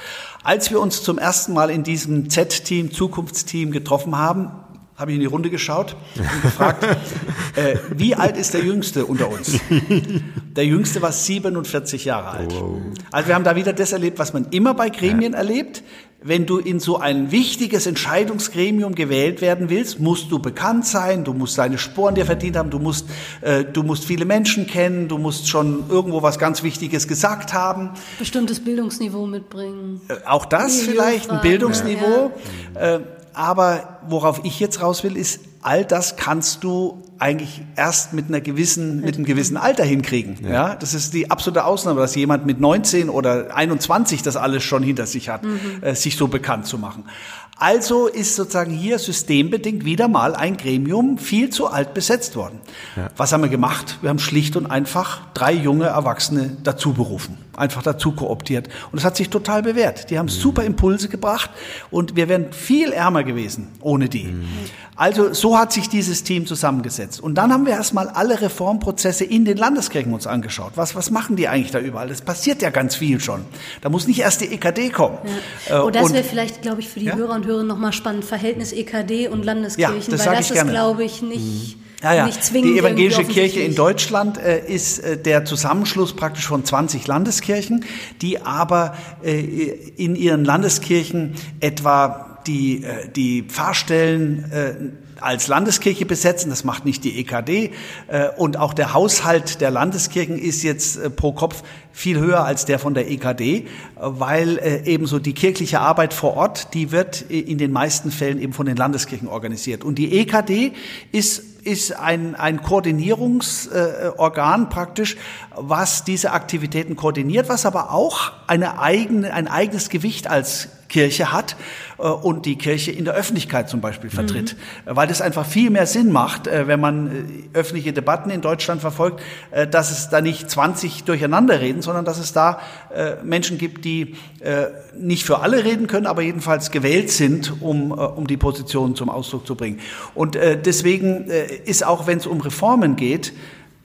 Als wir uns zum ersten Mal in diesem Z-Team, Zukunftsteam getroffen haben, habe ich in die Runde geschaut und <laughs> gefragt, äh, wie alt ist der Jüngste unter uns? <laughs> Der Jüngste war 47 Jahre alt. Also wir haben da wieder das erlebt, was man immer bei Gremien ja. erlebt. Wenn du in so ein wichtiges Entscheidungsgremium gewählt werden willst, musst du bekannt sein, du musst deine Sporen dir verdient haben, du musst, äh, du musst viele Menschen kennen, du musst schon irgendwo was ganz Wichtiges gesagt haben. Bestimmtes Bildungsniveau mitbringen. Äh, auch das vielleicht, ein Bildungsniveau. Ja. Äh, aber worauf ich jetzt raus will, ist, all das kannst du eigentlich erst mit einer gewissen, mit einem gewissen Alter hinkriegen. Ja. ja. das ist die absolute Ausnahme, dass jemand mit 19 oder 21 das alles schon hinter sich hat, mhm. äh, sich so bekannt zu machen. Also ist sozusagen hier systembedingt wieder mal ein Gremium viel zu alt besetzt worden. Ja. Was haben wir gemacht? Wir haben schlicht und einfach drei junge Erwachsene dazu berufen, einfach dazu kooptiert. Und es hat sich total bewährt. Die haben super Impulse gebracht und wir wären viel ärmer gewesen ohne die. Mhm. Also so hat sich dieses Team zusammengesetzt. Und dann haben wir erstmal alle Reformprozesse in den Landeskirchen uns angeschaut. Was, was machen die eigentlich da überall? Das passiert ja ganz viel schon. Da muss nicht erst die EKD kommen. Ja. Und das wäre vielleicht, glaube ich, für die ja? Hörer und Hörer nochmal spannend. Verhältnis EKD und Landeskirchen. Ja, das weil das ist, glaube ich, nicht... Mhm. Ja, ja. Die evangelische Kirche in Deutschland äh, ist äh, der Zusammenschluss praktisch von 20 Landeskirchen, die aber äh, in ihren Landeskirchen etwa die, äh, die Pfarrstellen äh, als Landeskirche besetzen, das macht nicht die EKD. Äh, und auch der Haushalt der Landeskirchen ist jetzt pro Kopf viel höher als der von der EKD, weil ebenso die kirchliche Arbeit vor Ort, die wird in den meisten Fällen eben von den Landeskirchen organisiert. Und die EKD ist ist ein, ein Koordinierungsorgan praktisch, was diese Aktivitäten koordiniert, was aber auch eine eigene, ein eigenes Gewicht als Kirche hat äh, und die Kirche in der Öffentlichkeit zum Beispiel vertritt. Mhm. Weil das einfach viel mehr Sinn macht, äh, wenn man öffentliche Debatten in Deutschland verfolgt, dass es da nicht 20 durcheinander reden, sondern dass es da Menschen gibt, die nicht für alle reden können, aber jedenfalls gewählt sind, um, um die Position zum Ausdruck zu bringen. Und deswegen ist auch, wenn es um Reformen geht,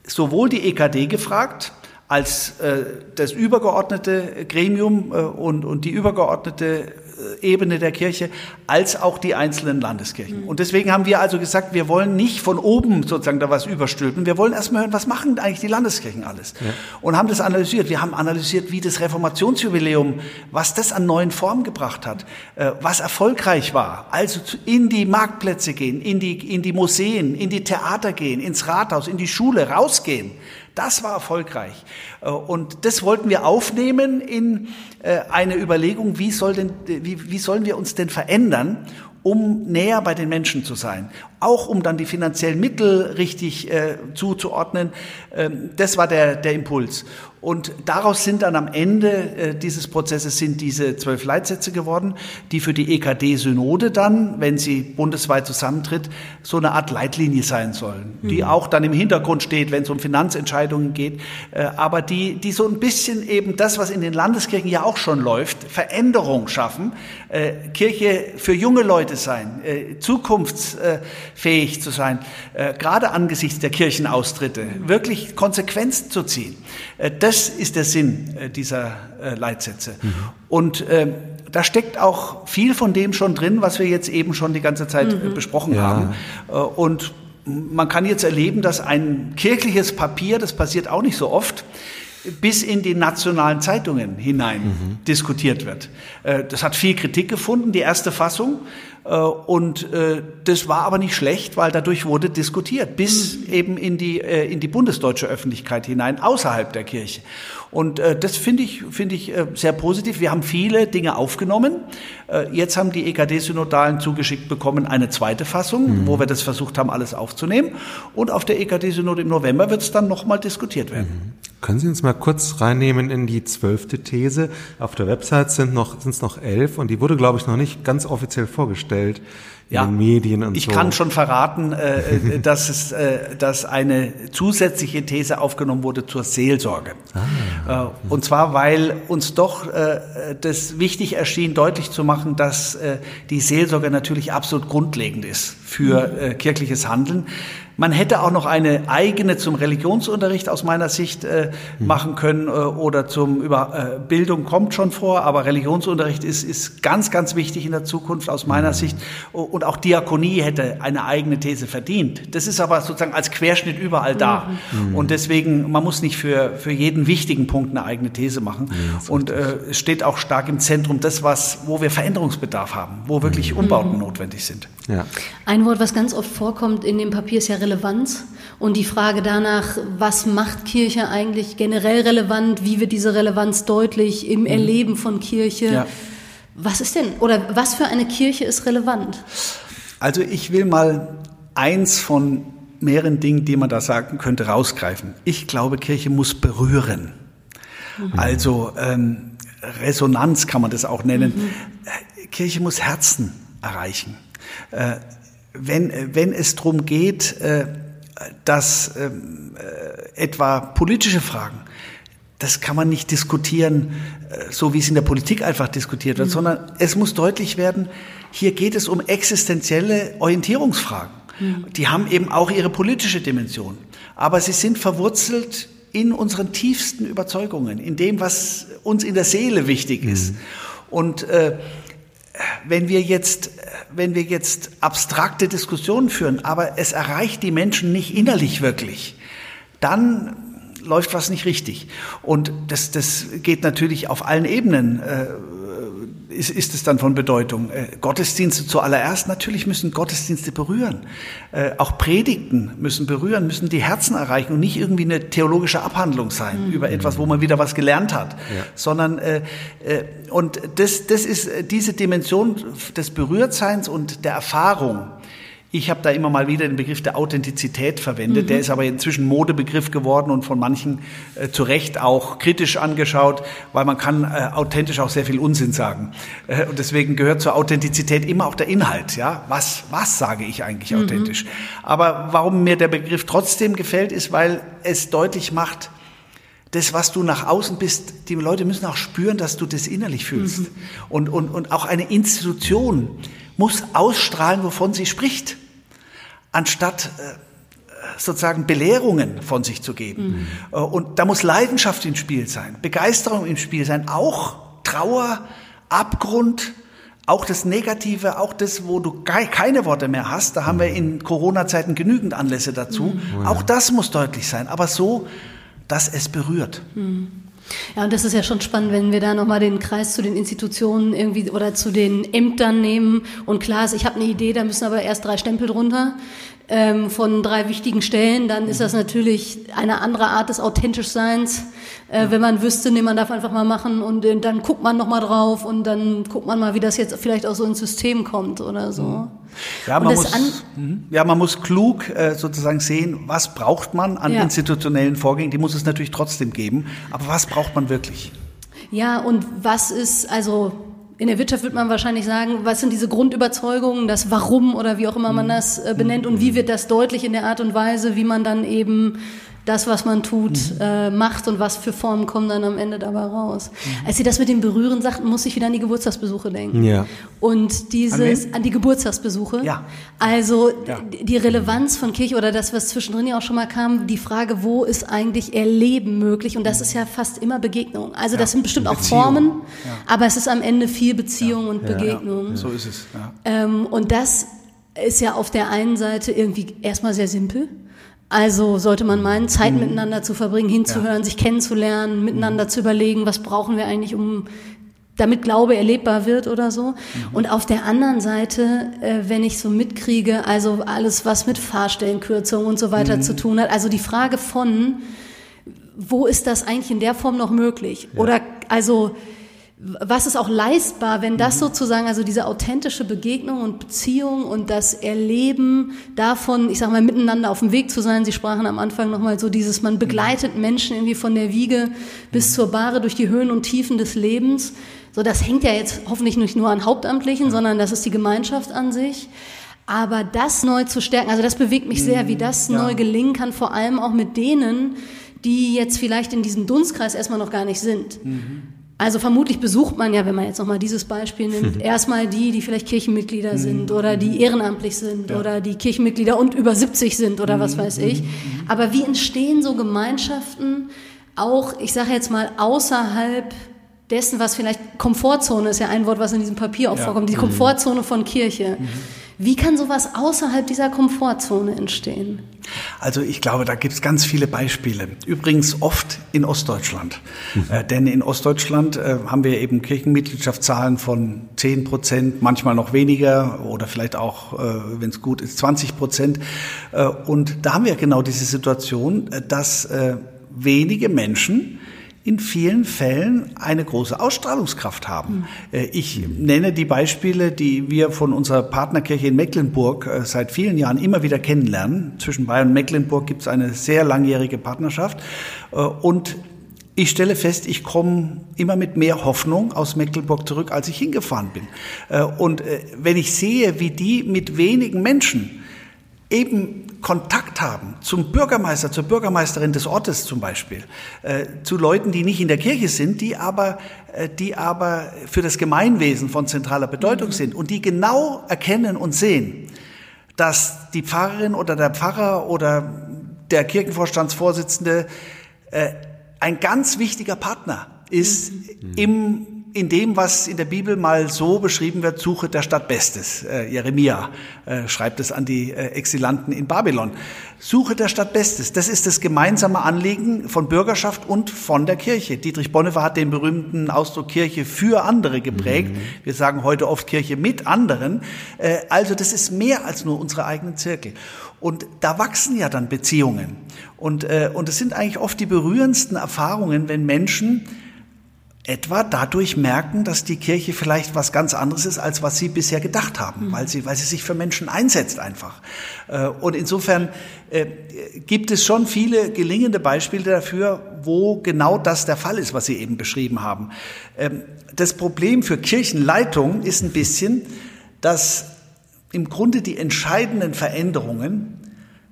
sowohl die EKD gefragt, als äh, das übergeordnete Gremium äh, und, und die übergeordnete äh, Ebene der Kirche, als auch die einzelnen Landeskirchen. Mhm. Und deswegen haben wir also gesagt, wir wollen nicht von oben sozusagen da was überstülpen. Wir wollen erstmal hören, was machen eigentlich die Landeskirchen alles? Ja. Und haben das analysiert. Wir haben analysiert, wie das Reformationsjubiläum, was das an neuen Formen gebracht hat, äh, was erfolgreich war. Also in die Marktplätze gehen, in die, in die Museen, in die Theater gehen, ins Rathaus, in die Schule, rausgehen. Das war erfolgreich. Äh, und das wollten wir aufnehmen in äh, eine Überlegung, wie, soll denn, wie, wie sollen wir uns denn verändern, um näher bei den Menschen zu sein, auch um dann die finanziellen Mittel richtig äh, zuzuordnen. Ähm, das war der, der Impuls. Und daraus sind dann am Ende äh, dieses Prozesses sind diese zwölf Leitsätze geworden, die für die EKD-Synode dann, wenn sie bundesweit zusammentritt, so eine Art Leitlinie sein sollen, mhm. die auch dann im Hintergrund steht, wenn es um Finanzentscheidungen geht, äh, aber die, die so ein bisschen eben das, was in den Landeskirchen ja auch schon läuft, Veränderung schaffen, äh, Kirche für junge Leute sein, äh, zukunftsfähig zu sein, äh, gerade angesichts der Kirchenaustritte, wirklich Konsequenzen zu ziehen. Äh, das ist der Sinn äh, dieser äh, Leitsätze. Mhm. Und ähm, da steckt auch viel von dem schon drin, was wir jetzt eben schon die ganze Zeit mhm. besprochen ja. haben. Und man kann jetzt erleben, dass ein kirchliches Papier, das passiert auch nicht so oft, bis in die nationalen Zeitungen hinein mhm. diskutiert wird. Äh, das hat viel Kritik gefunden, die erste Fassung. Äh, und äh, das war aber nicht schlecht, weil dadurch wurde diskutiert, bis mhm. eben in die, in die bundesdeutsche Öffentlichkeit hinein, außerhalb der Kirche. Und das finde ich, finde ich sehr positiv. Wir haben viele Dinge aufgenommen. Jetzt haben die EKD-Synodalen zugeschickt bekommen eine zweite Fassung, mhm. wo wir das versucht haben, alles aufzunehmen. Und auf der EKD-Synode im November wird es dann nochmal diskutiert werden. Mhm. Können Sie uns mal kurz reinnehmen in die zwölfte These? Auf der Website sind noch sind es noch elf und die wurde, glaube ich, noch nicht ganz offiziell vorgestellt in ja, den Medien und ich so. Ich kann schon verraten, äh, äh, dass es, äh, dass eine zusätzliche These aufgenommen wurde zur Seelsorge. Ah. Äh, und zwar, weil uns doch äh, das wichtig erschien, deutlich zu machen, dass äh, die Seelsorge natürlich absolut grundlegend ist für kirchliches Handeln. Man hätte auch noch eine eigene zum Religionsunterricht aus meiner Sicht äh, mhm. machen können äh, oder zum über äh, Bildung kommt schon vor, aber Religionsunterricht ist ist ganz ganz wichtig in der Zukunft aus meiner mhm. Sicht und auch Diakonie hätte eine eigene These verdient. Das ist aber sozusagen als Querschnitt überall da mhm. und deswegen man muss nicht für für jeden wichtigen Punkt eine eigene These machen und äh, es steht auch stark im Zentrum das was wo wir Veränderungsbedarf haben, wo wirklich mhm. Umbauten notwendig sind. Ja. Ein Wort, was ganz oft vorkommt in dem Papier, ist ja Relevanz. Und die Frage danach, was macht Kirche eigentlich generell relevant? Wie wird diese Relevanz deutlich im mhm. Erleben von Kirche? Ja. Was ist denn, oder was für eine Kirche ist relevant? Also ich will mal eins von mehreren Dingen, die man da sagen könnte, rausgreifen. Ich glaube, Kirche muss berühren. Mhm. Also ähm, Resonanz kann man das auch nennen. Mhm. Kirche muss Herzen erreichen. Äh, wenn, wenn es darum geht, äh, dass ähm, äh, etwa politische Fragen, das kann man nicht diskutieren, so wie es in der Politik einfach diskutiert wird, mhm. sondern es muss deutlich werden, hier geht es um existenzielle Orientierungsfragen. Mhm. Die haben eben auch ihre politische Dimension. Aber sie sind verwurzelt in unseren tiefsten Überzeugungen, in dem, was uns in der Seele wichtig ist. Mhm. Und äh, wenn wir jetzt, wenn wir jetzt abstrakte Diskussionen führen, aber es erreicht die Menschen nicht innerlich wirklich, dann läuft was nicht richtig. Und das, das geht natürlich auf allen Ebenen. Äh, ist, ist es dann von Bedeutung. Äh, Gottesdienste zuallererst, natürlich müssen Gottesdienste berühren. Äh, auch Predigten müssen berühren, müssen die Herzen erreichen und nicht irgendwie eine theologische Abhandlung sein mhm. über etwas, wo man wieder was gelernt hat, ja. sondern äh, äh, und das, das ist äh, diese Dimension des Berührtseins und der Erfahrung ich habe da immer mal wieder den Begriff der Authentizität verwendet. Mhm. Der ist aber inzwischen Modebegriff geworden und von manchen äh, zu Recht auch kritisch angeschaut, weil man kann äh, authentisch auch sehr viel Unsinn sagen. Äh, und deswegen gehört zur Authentizität immer auch der Inhalt. Ja, was was sage ich eigentlich mhm. authentisch? Aber warum mir der Begriff trotzdem gefällt, ist, weil es deutlich macht, das, was du nach außen bist, die Leute müssen auch spüren, dass du das innerlich fühlst. Mhm. Und, und, und auch eine Institution muss ausstrahlen, wovon sie spricht anstatt äh, sozusagen Belehrungen von sich zu geben. Mhm. Und da muss Leidenschaft im Spiel sein, Begeisterung im Spiel sein, auch Trauer, Abgrund, auch das Negative, auch das, wo du keine Worte mehr hast. Da haben wir in Corona-Zeiten genügend Anlässe dazu. Mhm. Auch das muss deutlich sein, aber so, dass es berührt. Mhm. Ja, und das ist ja schon spannend, wenn wir da nochmal den Kreis zu den Institutionen irgendwie oder zu den Ämtern nehmen. Und klar ist, ich habe eine Idee, da müssen aber erst drei Stempel drunter ähm, von drei wichtigen Stellen, dann ist das natürlich eine andere Art des Authentischseins. Äh, ja. Wenn man wüsste, nee, man darf einfach mal machen und äh, dann guckt man nochmal drauf und dann guckt man mal, wie das jetzt vielleicht auch so ins System kommt oder so. Mhm. Ja, man, muss, mhm. ja, man muss klug äh, sozusagen sehen, was braucht man an ja. institutionellen Vorgängen. Die muss es natürlich trotzdem geben. Aber was braucht man wirklich? Ja, und was ist, also in der Wirtschaft wird man wahrscheinlich sagen, was sind diese Grundüberzeugungen, das Warum oder wie auch immer man mhm. das äh, benennt und wie wird das deutlich in der Art und Weise, wie man dann eben das, was man tut, mhm. äh, macht und was für Formen kommen dann am Ende dabei raus. Mhm. Als Sie das mit dem Berühren sagten, muss ich wieder an die Geburtstagsbesuche denken. Ja. Und dieses, an, an die Geburtstagsbesuche. Ja. Also ja. die Relevanz von Kirche oder das, was zwischendrin ja auch schon mal kam, die Frage, wo ist eigentlich Erleben möglich? Und das ist ja fast immer Begegnung. Also das sind bestimmt auch Formen, aber es ist am Ende viel Beziehung und Begegnung. So ist es. Ähm, und das ist ja auf der einen Seite irgendwie erstmal sehr simpel Also sollte man meinen, Zeit mhm. miteinander zu verbringen, hinzuhören, ja. sich kennenzulernen, miteinander mhm. zu überlegen, was brauchen wir eigentlich, um damit Glaube erlebbar wird oder so. Mhm. Und auf der anderen Seite, äh, wenn ich so mitkriege, also alles, was mit Fahrstellenkürzung und so weiter mhm. zu tun hat, also die Frage von, wo ist das eigentlich in der Form noch möglich? Ja. Oder also was ist auch leistbar, wenn das mhm. sozusagen, also diese authentische Begegnung und Beziehung und das Erleben davon, ich sag mal, miteinander auf dem Weg zu sein. Sie sprachen am Anfang nochmal so dieses, man begleitet Menschen irgendwie von der Wiege bis zur Bahre durch die Höhen und Tiefen des Lebens. So, das hängt ja jetzt hoffentlich nicht nur an Hauptamtlichen, sondern das ist die Gemeinschaft an sich. Aber das neu zu stärken, also das bewegt mich sehr, wie mhm. das ja. neu gelingen kann, vor allem auch mit denen, die jetzt vielleicht in diesem Dunstkreis erstmal noch gar nicht sind. Mhm. Also vermutlich besucht man ja, wenn man jetzt nochmal dieses Beispiel nimmt, <laughs> erstmal die, die vielleicht Kirchenmitglieder mhm. sind oder die ehrenamtlich sind ja. oder die Kirchenmitglieder und über 70 sind oder was mhm. weiß ich. Mhm. Aber wie entstehen so Gemeinschaften auch, ich sage jetzt mal, außerhalb dessen, was vielleicht Komfortzone ist ja ein Wort, was in diesem Papier auch ja. vorkommt, die Komfortzone von Kirche. Mhm. Wie kann sowas außerhalb dieser Komfortzone entstehen? Also ich glaube, da gibt es ganz viele Beispiele. Übrigens oft in Ostdeutschland. Mhm. Äh, denn in Ostdeutschland äh, haben wir eben Kirchenmitgliedschaftszahlen von 10 Prozent, manchmal noch weniger oder vielleicht auch, äh, wenn es gut ist, 20 Prozent. Äh, und da haben wir genau diese Situation, äh, dass äh, wenige Menschen in vielen Fällen eine große Ausstrahlungskraft haben. Mhm. Ich nenne die Beispiele, die wir von unserer Partnerkirche in Mecklenburg äh, seit vielen Jahren immer wieder kennenlernen. Zwischen Bayern und Mecklenburg gibt es eine sehr langjährige Partnerschaft. Äh, und ich stelle fest, ich komme immer mit mehr Hoffnung aus Mecklenburg zurück, als ich hingefahren bin. Und wenn ich sehe, wie die mit wenigen Menschen eben Kontakt haben zum Bürgermeister, zur Bürgermeisterin des Ortes zum Beispiel, äh, zu Leuten, die nicht in der Kirche sind, die aber, äh, die aber für das Gemeinwesen von zentraler Bedeutung mhm. sind und die genau erkennen und sehen, dass die Pfarrerin oder der Pfarrer oder der Kirchenvorstandsvorsitzende äh, ein ganz wichtiger Partner ist mhm. im in dem, was in der Bibel mal so beschrieben wird, Suche der Stadt Bestes. Äh, Jeremia äh, schreibt es an die äh, Exilanten in Babylon. Suche der Stadt Bestes, das ist das gemeinsame Anliegen von Bürgerschaft und von der Kirche. Dietrich Bonhoeffer hat den berühmten Ausdruck Kirche für andere geprägt. Mhm. Wir sagen heute oft Kirche mit anderen. Äh, also das ist mehr als nur unsere eigenen Zirkel. Und da wachsen ja dann Beziehungen. Und, äh, und es sind eigentlich oft die berührendsten Erfahrungen, wenn Menschen etwa dadurch merken, dass die Kirche vielleicht was ganz anderes ist, als was sie bisher gedacht haben, mhm. weil sie, weil sie sich für Menschen einsetzt einfach. Äh, und insofern äh, gibt es schon viele gelingende Beispiele dafür, wo genau das der Fall ist, was Sie eben beschrieben haben. Ähm, das Problem für Kirchenleitung ist ein bisschen, dass im Grunde die entscheidenden Veränderungen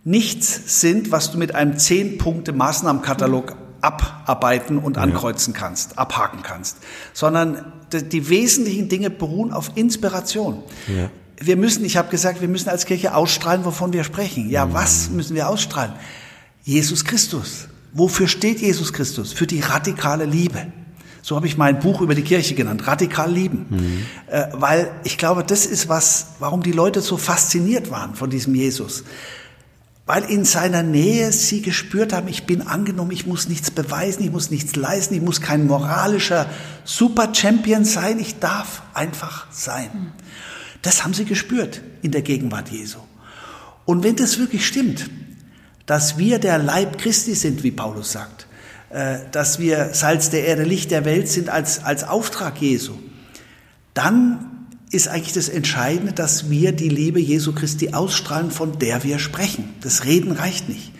nichts sind, was du mit einem Zehn-Punkte-Maßnahmenkatalog abarbeiten und ankreuzen kannst, abhaken kannst, sondern die, wesentlichen Dinge beruhen auf Inspiration. Ja. Wir müssen, ich habe gesagt, wir müssen als Kirche ausstrahlen, wovon wir sprechen. Ja, mhm. was müssen wir ausstrahlen? Jesus Christus. Wofür steht Jesus Christus? Für die radikale Liebe. So habe ich mein Buch über die Kirche genannt, Radikal lieben. Mhm. Äh, weil ich glaube, das ist was, warum die Leute so fasziniert waren von diesem Jesus weil in seiner Nähe sie gespürt haben, ich bin angenommen, ich muss nichts beweisen, ich muss nichts leisten, ich muss kein moralischer Super-Champion sein, ich darf einfach sein. Das haben sie gespürt in der Gegenwart Jesu. Und wenn das wirklich stimmt, dass wir der Leib Christi sind, wie Paulus sagt, äh, dass wir Salz der Erde, Licht der Welt sind als, als Auftrag Jesu, dann ist eigentlich das Entscheidende, dass wir die Liebe Jesu Christi ausstrahlen, von der wir sprechen. Das Reden reicht nicht.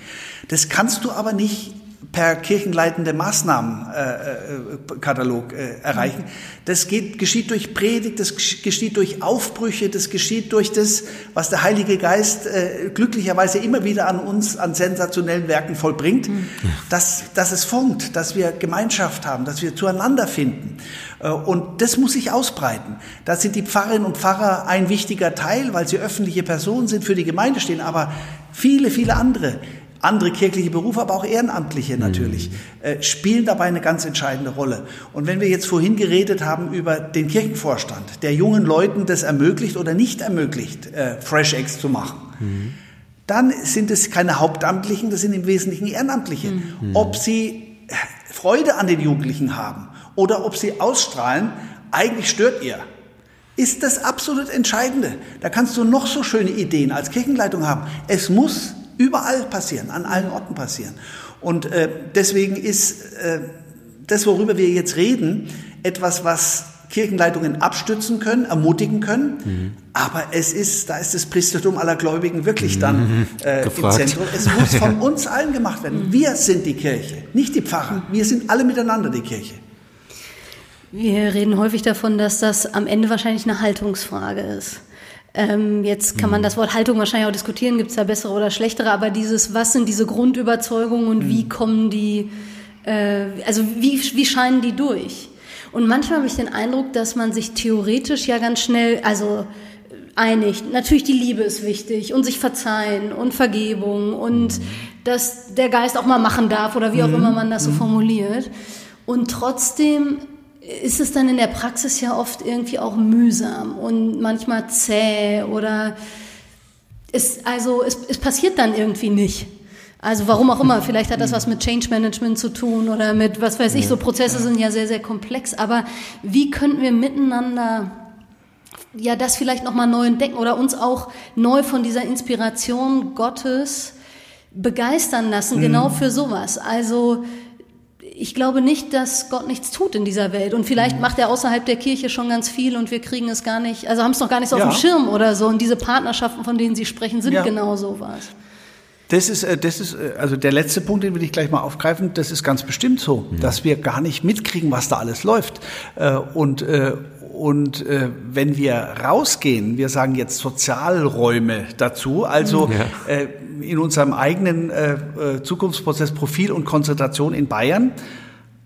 Das kannst du aber nicht per kirchenleitende Maßnahmenkatalog äh, äh, erreichen. Das geht, geschieht durch Predigt, das geschieht durch Aufbrüche, das geschieht durch das, was der Heilige Geist äh, glücklicherweise immer wieder an uns, an sensationellen Werken vollbringt, mhm. dass, dass es funkt, dass wir Gemeinschaft haben, dass wir zueinander finden. Äh, und das muss sich ausbreiten. Da sind die Pfarrerinnen und Pfarrer ein wichtiger Teil, weil sie öffentliche Personen sind, für die Gemeinde stehen, aber viele, viele andere andere kirchliche Berufe, aber auch Ehrenamtliche natürlich, mhm. äh, spielen dabei eine ganz entscheidende Rolle. Und wenn wir jetzt vorhin geredet haben über den Kirchenvorstand, der jungen Leuten das ermöglicht oder nicht ermöglicht, äh, Fresh Eggs zu machen, mhm. dann sind es keine Hauptamtlichen, das sind im Wesentlichen Ehrenamtliche. Mhm. Ob sie Freude an den Jugendlichen haben oder ob sie ausstrahlen, eigentlich stört ihr. Ist das absolut Entscheidende. Da kannst du noch so schöne Ideen als Kirchenleitung haben. Es muss überall passieren, an allen Orten passieren. Und äh, deswegen ist äh, das, worüber wir jetzt reden, etwas, was Kirchenleitungen abstützen können, ermutigen können. Mhm. Aber es ist, da ist das Priestertum aller Gläubigen wirklich dann mhm. äh, im Zentrum. Es muss <laughs> von uns allen gemacht werden. Wir sind die Kirche, nicht die Pfarrer. Wir sind alle miteinander die Kirche. Wir reden häufig davon, dass das am Ende wahrscheinlich eine Haltungsfrage ist. Ähm, jetzt kann man mhm. das Wort Haltung wahrscheinlich auch diskutieren, gibt es da bessere oder schlechtere, aber dieses, was sind diese Grundüberzeugungen und mhm. wie kommen die, äh, also wie, wie scheinen die durch? Und manchmal habe ich den Eindruck, dass man sich theoretisch ja ganz schnell, also einigt. Natürlich die Liebe ist wichtig und sich verzeihen und Vergebung und mhm. dass der Geist auch mal machen darf oder wie auch mhm. immer man das so mhm. formuliert. Und trotzdem ist es dann in der Praxis ja oft irgendwie auch mühsam und manchmal zäh oder es, also es, es passiert dann irgendwie nicht. Also warum auch immer, vielleicht hat das was mit Change Management zu tun oder mit, was weiß ich, so Prozesse sind ja sehr, sehr komplex. Aber wie könnten wir miteinander ja das vielleicht nochmal neu entdecken oder uns auch neu von dieser Inspiration Gottes begeistern lassen, genau mhm. für sowas? Also ich glaube nicht, dass Gott nichts tut in dieser Welt. Und vielleicht mhm. macht er außerhalb der Kirche schon ganz viel und wir kriegen es gar nicht, also haben es noch gar nicht so ja. auf dem Schirm oder so. Und diese Partnerschaften, von denen Sie sprechen, sind ja. genau sowas. Das ist, äh, das ist, äh, also der letzte Punkt, den will ich gleich mal aufgreifen. Das ist ganz bestimmt so, mhm. dass wir gar nicht mitkriegen, was da alles läuft. Äh, und, und wenn wir rausgehen, wir sagen jetzt Sozialräume dazu, also ja. in unserem eigenen Zukunftsprozess Profil und Konzentration in Bayern,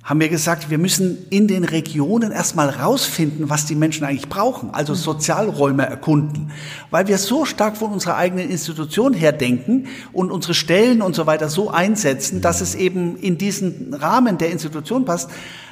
haben wir gesagt, wir müssen in den Regionen erstmal rausfinden, was die Menschen eigentlich brauchen, also mhm. Sozialräume erkunden, weil wir so stark von unserer eigenen Institution her denken und unsere Stellen und so weiter so einsetzen, dass es eben in diesen Rahmen der Institution passt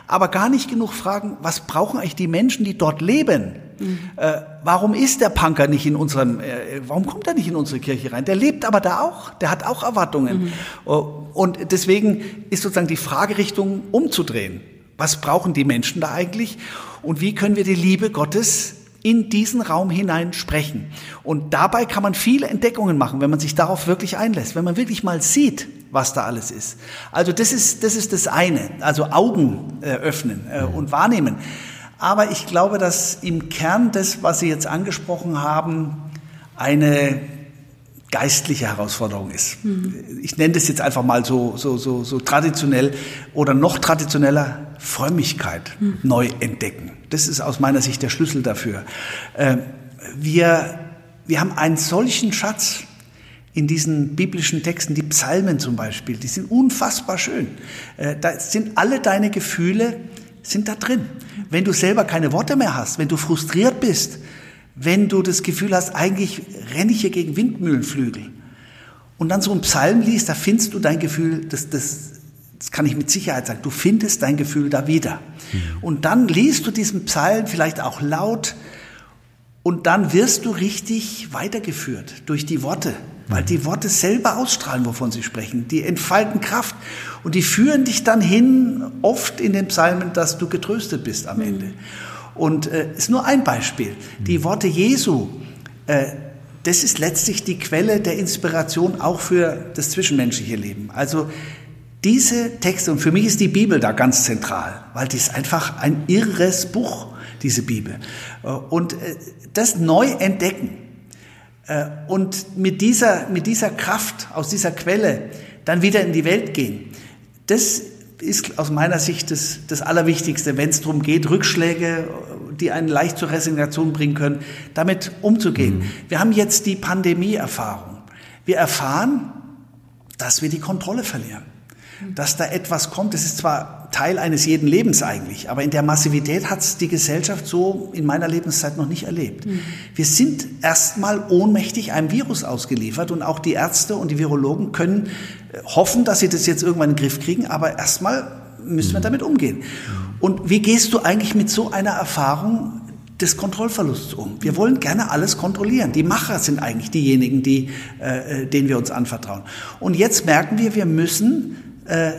aber gar nicht genug fragen, was brauchen eigentlich die Menschen, die dort leben? Mhm. Äh, warum ist der Punker nicht in unserem, äh, warum kommt er nicht in unsere Kirche rein? Der lebt aber da auch, der hat auch Erwartungen. Mhm. Uh, und deswegen ist sozusagen die Fragerichtung umzudrehen. Was brauchen die Menschen da eigentlich? Und wie können wir die Liebe Gottes in diesen Raum hinein sprechen. Und dabei kann man viele Entdeckungen machen, wenn man sich darauf wirklich einlässt, wenn man wirklich mal sieht, was da alles ist. Also das ist das, ist das eine, also Augen äh, öffnen äh, und wahrnehmen. Aber ich glaube, dass im Kern des, was Sie jetzt angesprochen haben, eine geistliche Herausforderung ist. Mhm. Ich nenne das jetzt einfach mal so, so, so, so traditionell oder noch traditioneller Frömmigkeit mhm. neu entdecken. Das ist aus meiner Sicht der Schlüssel dafür. Äh, wir, wir haben einen solchen Schatz in diesen biblischen Texten, die Psalmen zum Beispiel, die sind unfassbar schön. Äh, da sind alle deine Gefühle sind da drin. Wenn du selber keine Worte mehr hast, wenn du frustriert bist, wenn du das Gefühl hast, eigentlich renne ich hier gegen Windmühlenflügel und dann so einen Psalm liest, da findest du dein Gefühl, das, das, das kann ich mit Sicherheit sagen, du findest dein Gefühl da wieder. Mhm. Und dann liest du diesen Psalm vielleicht auch laut und dann wirst du richtig weitergeführt durch die Worte, weil die Worte selber ausstrahlen, wovon sie sprechen. Die entfalten Kraft und die führen dich dann hin, oft in den Psalmen, dass du getröstet bist am Ende. Mhm. Und äh, ist nur ein Beispiel. Die Worte Jesu, äh, das ist letztlich die Quelle der Inspiration auch für das zwischenmenschliche Leben. Also diese Texte, und für mich ist die Bibel da ganz zentral, weil die ist einfach ein irres Buch, diese Bibel. Äh, und äh, das neu entdecken und mit dieser, mit dieser Kraft aus dieser Quelle dann wieder in die Welt gehen, das ist aus meiner Sicht das, das Allerwichtigste, wenn es darum geht, Rückschläge, die einen leicht zur Resignation bringen können, damit umzugehen. Mhm. Wir haben jetzt die Pandemie-Erfahrung. Wir erfahren, dass wir die Kontrolle verlieren. Dass da etwas kommt, das ist zwar Teil eines jeden Lebens eigentlich, aber in der Massivität hat es die Gesellschaft so in meiner Lebenszeit noch nicht erlebt. Mhm. Wir sind erstmal ohnmächtig einem Virus ausgeliefert und auch die Ärzte und die Virologen können hoffen, dass sie das jetzt irgendwann in den Griff kriegen, aber erstmal müssen wir mhm. damit umgehen. Und wie gehst du eigentlich mit so einer Erfahrung des Kontrollverlusts um. Wir wollen gerne alles kontrollieren. Die Macher sind eigentlich diejenigen, die, äh, äh, denen wir uns anvertrauen. Und jetzt merken wir, wir müssen äh,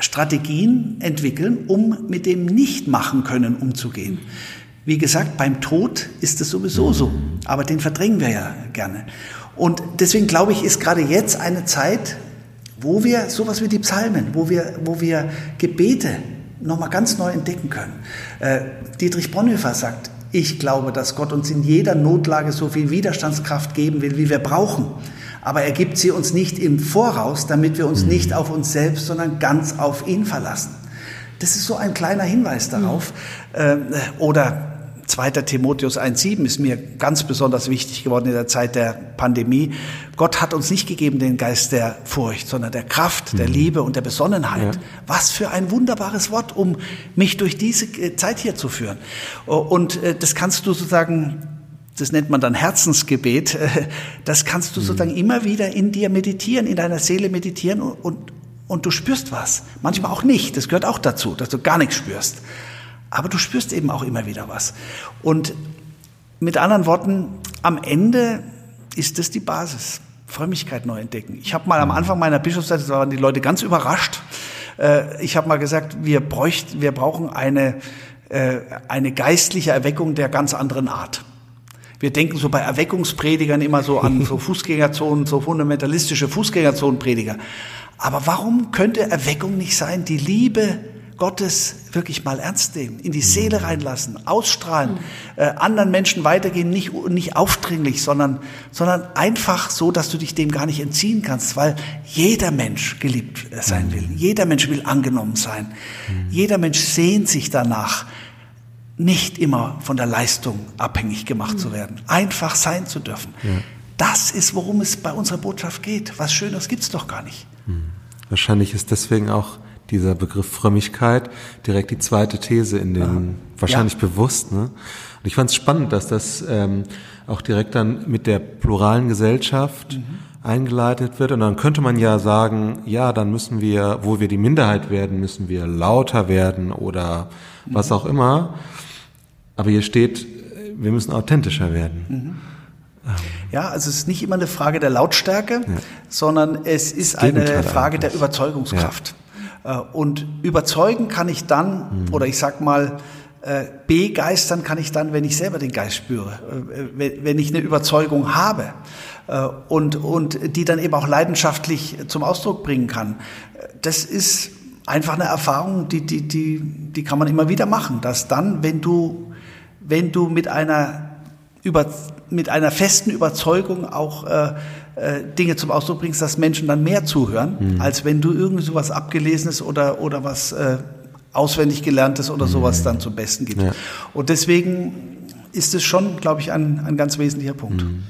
Strategien entwickeln, um mit dem Nicht-Machen können umzugehen. Wie gesagt, beim Tod ist es sowieso so, aber den verdrängen wir ja gerne. Und deswegen glaube ich, ist gerade jetzt eine Zeit, wo wir sowas wie die Psalmen, wo wir, wo wir Gebete nochmal ganz neu entdecken können. Äh, Dietrich Bonhoeffer sagt, ich glaube, dass Gott uns in jeder Notlage so viel Widerstandskraft geben will, wie wir brauchen. Aber er gibt sie uns nicht im Voraus, damit wir uns mhm. nicht auf uns selbst, sondern ganz auf ihn verlassen. Das ist so ein kleiner Hinweis darauf. Mhm. Oder 2. Timotheus 1.7 ist mir ganz besonders wichtig geworden in der Zeit der Pandemie. Gott hat uns nicht gegeben den Geist der Furcht, sondern der Kraft, der mhm. Liebe und der Besonnenheit. Ja. Was für ein wunderbares Wort, um mich durch diese äh, Zeit hier zu führen. Und äh, das kannst du sozusagen das nennt man dann Herzensgebet, <laughs> das kannst du sozusagen mhm. immer wieder in dir meditieren, in deiner Seele meditieren und, und, und du spürst was. Manchmal auch nicht, das gehört auch dazu, dass du gar nichts spürst. Aber du spürst eben auch immer wieder was. Und mit anderen Worten, am Ende ist es die Basis. Frömmigkeit neu entdecken. Ich habe mal am Anfang meiner Bischofszeit, da waren die Leute ganz überrascht. Äh, ich habe mal gesagt, wir, bräuchten, wir brauchen eine, äh, eine geistliche Erweckung der ganz anderen Art. Wir denken so bei Erweckungspredigern immer so an so <laughs> Fußgängerzonen, so fundamentalistische Fußgängerzonenprediger. Aber warum könnte Erweckung nicht sein, die Liebe Gottes wirklich mal ernst nehmen, in die Seele mhm. reinlassen, ausstrahlen, äh, anderen Menschen weitergehen, nicht, nicht aufdringlich, sondern, sondern einfach so, dass du dich dem gar nicht entziehen kannst, weil jeder Mensch geliebt sein will, mhm. jeder Mensch will angenommen sein, mhm. jeder Mensch sehnt sich danach, nicht immer von der Leistung abhängig gemacht zu werden, einfach sein zu dürfen. Ja. Das ist, worum es bei unserer Botschaft geht. Was Schöneres gibt's doch gar nicht. Wahrscheinlich ist deswegen auch dieser Begriff Frömmigkeit direkt die zweite These in den, ja. wahrscheinlich ja. bewusst. Ne? Und ich fand es spannend, dass das ähm, auch direkt dann mit der pluralen Gesellschaft mhm. eingeleitet wird. Und dann könnte man ja sagen, ja, dann müssen wir, wo wir die Minderheit werden, müssen wir lauter werden oder mhm. was auch immer. Aber hier steht, wir müssen authentischer werden. Mhm. Ja, also es ist nicht immer eine Frage der Lautstärke, ja. sondern es ist eine Frage der Überzeugungskraft. Äh, und überzeugen kann ich dann, mhm. oder ich sag mal, äh, begeistern kann ich dann, wenn ich selber den Geist spüre, äh, wenn ich eine Überzeugung habe und, und die dann eben auch leidenschaftlich zum Ausdruck bringen kann. Das ist einfach eine Erfahrung, die, die, die, die kann man immer wieder machen, dass dann, wenn du, wenn du mit einer, über, mit einer festen Überzeugung auch äh, äh, Dinge zum Ausdruck bringst, dass Menschen dann mehr zuhören, mhm. als wenn du irgendwie sowas abgelesenes oder, oder was äh, auswendig gelerntes oder sowas mhm. dann zum Besten gibst. Ja. Und deswegen ist es schon, glaube ich, ein, ein ganz wesentlicher Punkt. Mhm.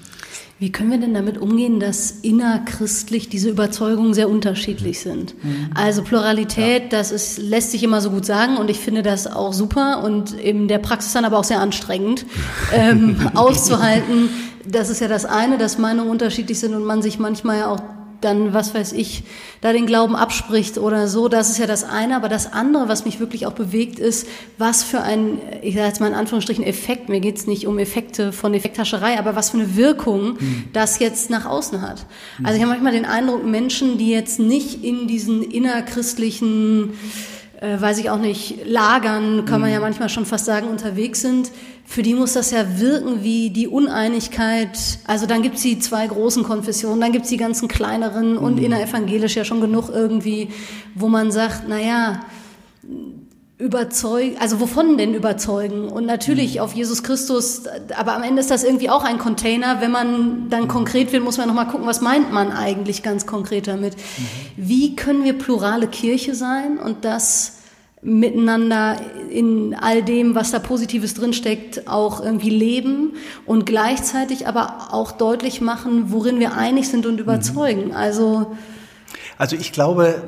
Wie können wir denn damit umgehen, dass innerchristlich diese Überzeugungen sehr unterschiedlich sind? Mhm. Also Pluralität, ja. das ist, lässt sich immer so gut sagen und ich finde das auch super und in der Praxis dann aber auch sehr anstrengend <laughs> ähm, auszuhalten. Das ist ja das eine, dass Meinungen unterschiedlich sind und man sich manchmal ja auch dann, was weiß ich, da den Glauben abspricht oder so. Das ist ja das eine. Aber das andere, was mich wirklich auch bewegt, ist, was für ein, ich sage jetzt mal in Anführungsstrichen, Effekt, mir geht's nicht um Effekte von Effekthascherei, aber was für eine Wirkung mhm. das jetzt nach außen hat. Also ich habe manchmal den Eindruck, Menschen, die jetzt nicht in diesen innerchristlichen äh, weiß ich auch nicht, Lagern, kann man ja mhm. manchmal schon fast sagen, unterwegs sind, für die muss das ja wirken wie die Uneinigkeit. Also dann gibt's die zwei großen Konfessionen, dann gibt's die ganzen kleineren und mhm. innerevangelisch ja schon genug irgendwie, wo man sagt, na ja, überzeugen, also wovon denn überzeugen? Und natürlich mhm. auf Jesus Christus, aber am Ende ist das irgendwie auch ein Container. Wenn man dann mhm. konkret will, muss man nochmal gucken, was meint man eigentlich ganz konkret damit? Mhm. Wie können wir plurale Kirche sein und das miteinander in all dem, was da Positives drinsteckt, auch irgendwie leben und gleichzeitig aber auch deutlich machen, worin wir einig sind und mhm. überzeugen. Also Also ich glaube,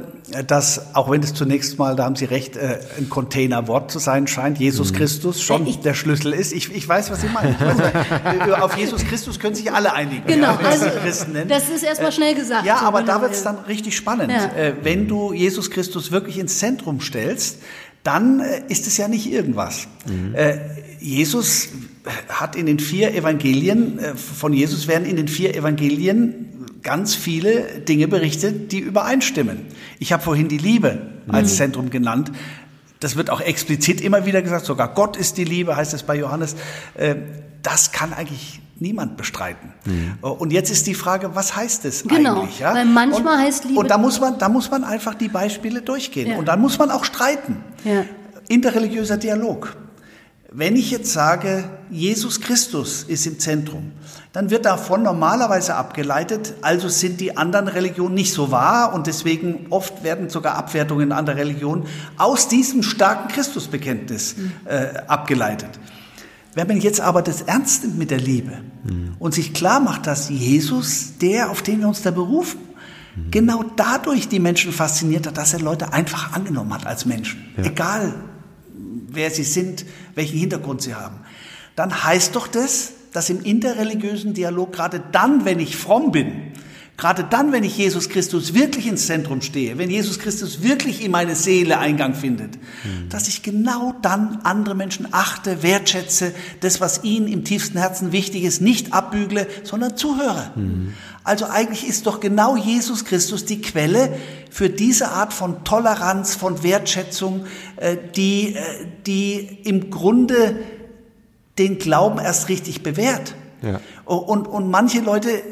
dass, auch wenn es zunächst mal, da haben Sie recht, äh, ein Containerwort zu sein scheint, Jesus mhm. Christus schon ich, der Schlüssel ist. Ich, ich weiß, was Sie meinen. Weiß, auf Jesus Christus können sich alle einigen. Genau, ja, also Christen nennen. das ist erstmal schnell gesagt. Ja, aber da wird es dann richtig spannend. Ja. Äh, wenn du Jesus Christus wirklich ins Zentrum stellst, dann äh, ist es ja nicht irgendwas. Mhm. Jesus hat in den vier Evangelien, von Jesus werden in den vier Evangelien ganz viele Dinge berichtet, die übereinstimmen. Ich habe vorhin die Liebe als mhm. Zentrum genannt. Das wird auch explizit immer wieder gesagt, sogar Gott ist die Liebe, heißt es bei Johannes. Äh, das kann eigentlich niemand bestreiten. Mhm. Und jetzt ist die Frage, was heißt es genau, eigentlich? Ja? Weil manchmal und, heißt Liebe. Und da muss man, da muss man einfach die Beispiele durchgehen. Ja. Und dann muss man auch streiten. Ja. Interreligiöser Dialog. Wenn ich jetzt sage, Jesus Christus ist im Zentrum, dann wird davon normalerweise abgeleitet, also sind die anderen Religionen nicht so wahr und deswegen oft werden sogar Abwertungen anderer Religionen aus diesem starken Christusbekenntnis äh, abgeleitet. Wenn man jetzt aber das ernst nimmt mit der Liebe mhm. und sich klar macht, dass Jesus, der, auf den wir uns da berufen, mhm. genau dadurch die Menschen fasziniert hat, dass er Leute einfach angenommen hat als Menschen, ja. egal wer sie sind, welchen Hintergrund sie haben, dann heißt doch das, dass im interreligiösen Dialog gerade dann, wenn ich fromm bin, gerade dann, wenn ich Jesus Christus wirklich ins Zentrum stehe, wenn Jesus Christus wirklich in meine Seele Eingang findet, mhm. dass ich genau dann andere Menschen achte, wertschätze, das, was ihnen im tiefsten Herzen wichtig ist, nicht abbügle, sondern zuhöre. Mhm. Also eigentlich ist doch genau Jesus Christus die Quelle für diese Art von Toleranz, von Wertschätzung, äh, die, äh, die im Grunde den Glauben erst richtig bewährt. Ja. Und, und manche Leute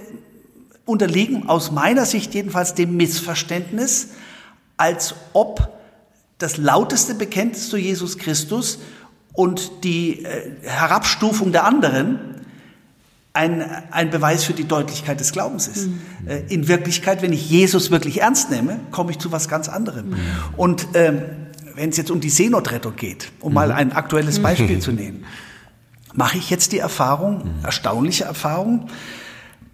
unterliegen aus meiner Sicht jedenfalls dem Missverständnis, als ob das lauteste Bekenntnis zu Jesus Christus und die äh, Herabstufung der anderen ein, ein Beweis für die Deutlichkeit des Glaubens ist. Mhm. Äh, in Wirklichkeit, wenn ich Jesus wirklich ernst nehme, komme ich zu was ganz anderem. Mhm. Und ähm, wenn es jetzt um die Seenotrettung geht, um mhm. mal ein aktuelles Beispiel <laughs> zu nehmen, mache ich jetzt die Erfahrung, mhm. erstaunliche Erfahrung,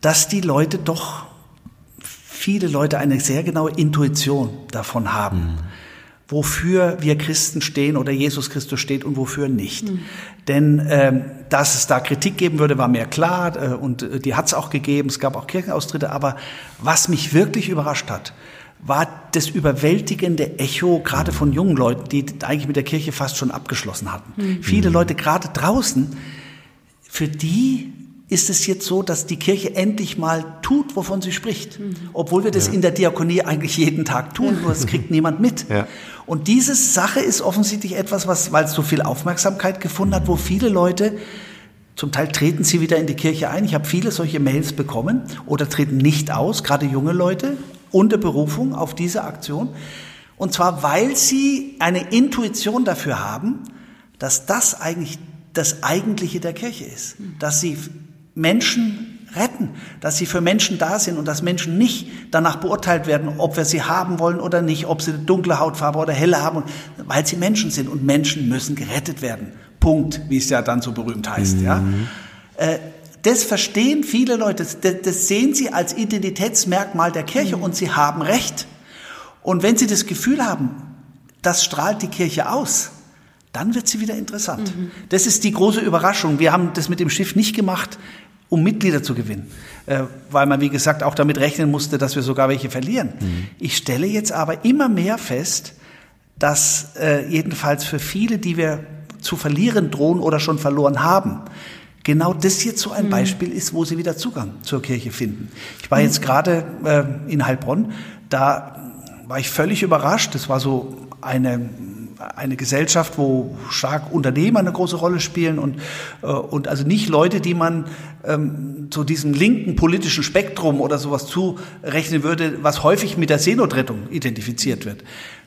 dass die Leute doch, viele Leute eine sehr genaue Intuition davon haben. Mhm. wofür wir Christen stehen oder Jesus Christus steht und wofür nicht. Mhm. Denn ähm, dass es da Kritik geben würde, war mir klar äh, und äh, die hat es auch gegeben. Es gab auch Kirchenaustritte. Aber was mich wirklich überrascht hat, war das überwältigende Echo gerade von jungen Leuten, die eigentlich mit der Kirche fast schon abgeschlossen hatten. Mhm. Viele Leute gerade draußen, für die ist es jetzt so, dass die Kirche endlich mal tut, wovon sie spricht. Mhm. Obwohl wir das ja. in der Diakonie eigentlich jeden Tag tun, nur es kriegt niemand mit. Ja. Und diese Sache ist offensichtlich etwas, was, weil es so viel Aufmerksamkeit gefunden hat, wo viele Leute zum Teil treten sie wieder in die Kirche ein. Ich habe viele solche Mails bekommen oder treten nicht aus, gerade junge Leute, unter Berufung auf diese Aktion. Und zwar, weil sie eine Intuition dafür haben, dass das eigentlich das Eigentliche der Kirche ist. Dass sie Menschen retten, dass sie für Menschen da sind und dass Menschen nicht danach beurteilt werden, ob wir sie haben wollen oder nicht, ob sie eine dunkle Hautfarbe oder helle haben, weil sie Menschen sind und Menschen müssen gerettet werden. Punkt, wie es ja dann so berühmt heißt. Mhm. Ja. Äh, das verstehen viele Leute, das, das sehen sie als Identitätsmerkmal der Kirche mhm. und sie haben Recht. Und wenn sie das Gefühl haben, das strahlt die Kirche aus, dann wird sie wieder interessant. Mhm. Das ist die große Überraschung. Wir haben das mit dem Schiff nicht gemacht, um Mitglieder zu gewinnen, äh, weil man, wie gesagt, auch damit rechnen musste, dass wir sogar welche verlieren. Mhm. Ich stelle jetzt aber immer mehr fest, dass äh, jedenfalls für viele, die wir zu verlieren drohen oder schon verloren haben, genau das jetzt so ein mhm. Beispiel ist, wo sie wieder Zugang zur Kirche finden. Ich war jetzt gerade äh, in Heilbronn, da war ich völlig überrascht. Das war so eine eine Gesellschaft, wo stark Unternehmer eine große Rolle spielen und, äh, und also nicht Leute, die man ähm, zu diesem linken politischen Spektrum oder sowas zurechnen würde, was häufig mit der Seenotrettung identifiziert wird.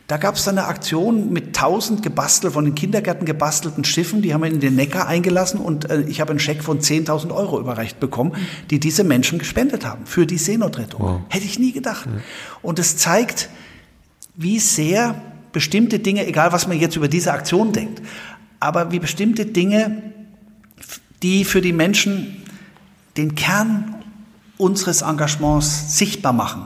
Da gab es dann eine Aktion mit tausend gebastelt, von den Kindergärten gebastelten Schiffen, die haben wir in den Neckar eingelassen und äh, ich habe einen Scheck von 10.000 Euro überreicht bekommen, die diese Menschen gespendet haben für die Seenotrettung. Wow. Hätte ich nie gedacht. Ja. Und es zeigt, wie sehr bestimmte Dinge, egal was man jetzt über diese Aktion denkt, aber wie bestimmte Dinge, die für die Menschen den Kern unseres Engagements sichtbar machen,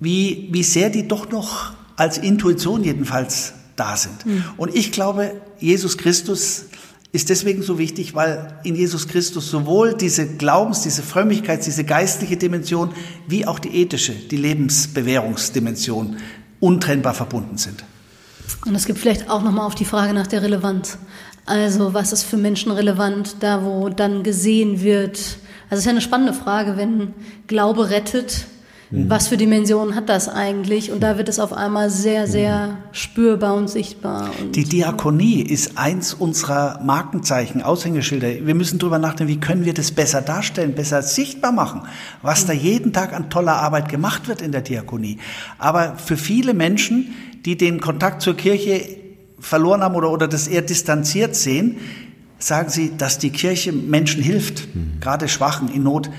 wie, wie sehr die doch noch als Intuition jedenfalls da sind. Mhm. Und ich glaube, Jesus Christus ist deswegen so wichtig, weil in Jesus Christus sowohl diese Glaubens-, diese Frömmigkeit, diese geistliche Dimension, wie auch die ethische, die Lebensbewährungsdimension untrennbar verbunden sind. Und es gibt vielleicht auch nochmal auf die Frage nach der Relevanz. Also was ist für Menschen relevant, da wo dann gesehen wird. Also es ist ja eine spannende Frage, wenn Glaube rettet, Mhm. Was für Dimensionen hat das eigentlich? Und da wird es auf einmal sehr, sehr spürbar und sichtbar. Und die Diakonie ist eins unserer Markenzeichen, Aushängeschilder. Wir müssen darüber nachdenken, wie können wir das besser darstellen, besser sichtbar machen, was da jeden Tag an toller Arbeit gemacht wird in der Diakonie. Aber für viele Menschen, die den Kontakt zur Kirche verloren haben oder, oder das eher distanziert sehen, sagen sie, dass die Kirche Menschen hilft, mhm. gerade Schwachen in Not.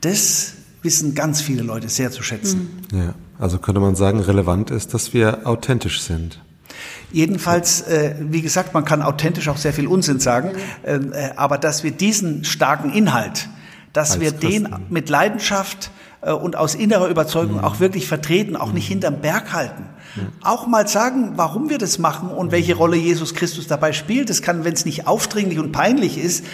Das wissen ganz viele Leute sehr zu schätzen. Mhm. Ja, also könnte man sagen, relevant ist, dass wir authentisch sind. Jedenfalls, äh, wie gesagt, man kann authentisch auch sehr viel Unsinn sagen, mhm. äh, aber dass wir diesen starken Inhalt, dass Als wir Christen. den mit Leidenschaft äh, und aus innerer Überzeugung mhm. auch wirklich vertreten, auch nicht mhm. hinterm Berg halten. Mhm. Auch mal sagen, warum wir das machen und welche Rolle Jesus Christus dabei spielt. Das kann, wenn es nicht aufdringlich und peinlich ist,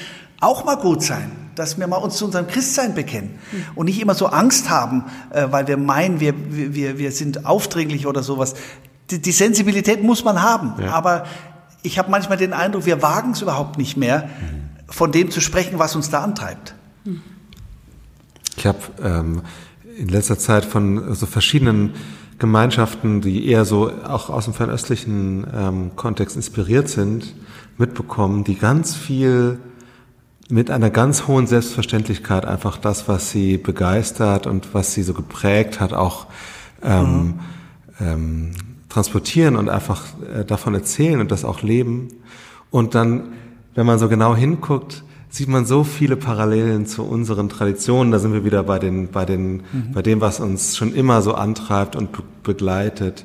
auch mal gut sein, dass wir mal uns zu unserem Christsein bekennen und nicht immer so Angst haben, äh, weil wir meinen, wir, wir, wir sind aufdringlich oder sowas. Die, die Sensibilität muss man haben, ja. aber ich habe manchmal den Eindruck, wir wagen es überhaupt nicht mehr, von dem zu sprechen, was uns da antreibt. Ich habe ähm, in letzter Zeit von so verschiedenen Gemeinschaften, die eher so auch aus dem fernöstlichen ähm, Kontext inspiriert sind, mitbekommen, die ganz viel mit einer ganz hohen Selbstverständlichkeit einfach das, was sie begeistert und was sie so geprägt hat, auch ähm, mhm. ähm, transportieren und einfach äh, davon erzählen und das auch leben. Und dann, wenn man so genau hinguckt, sieht man so viele Parallelen zu unseren Traditionen. Da sind wir wieder bei den, bei den, mhm. bei dem, was uns schon immer so antreibt und be begleitet.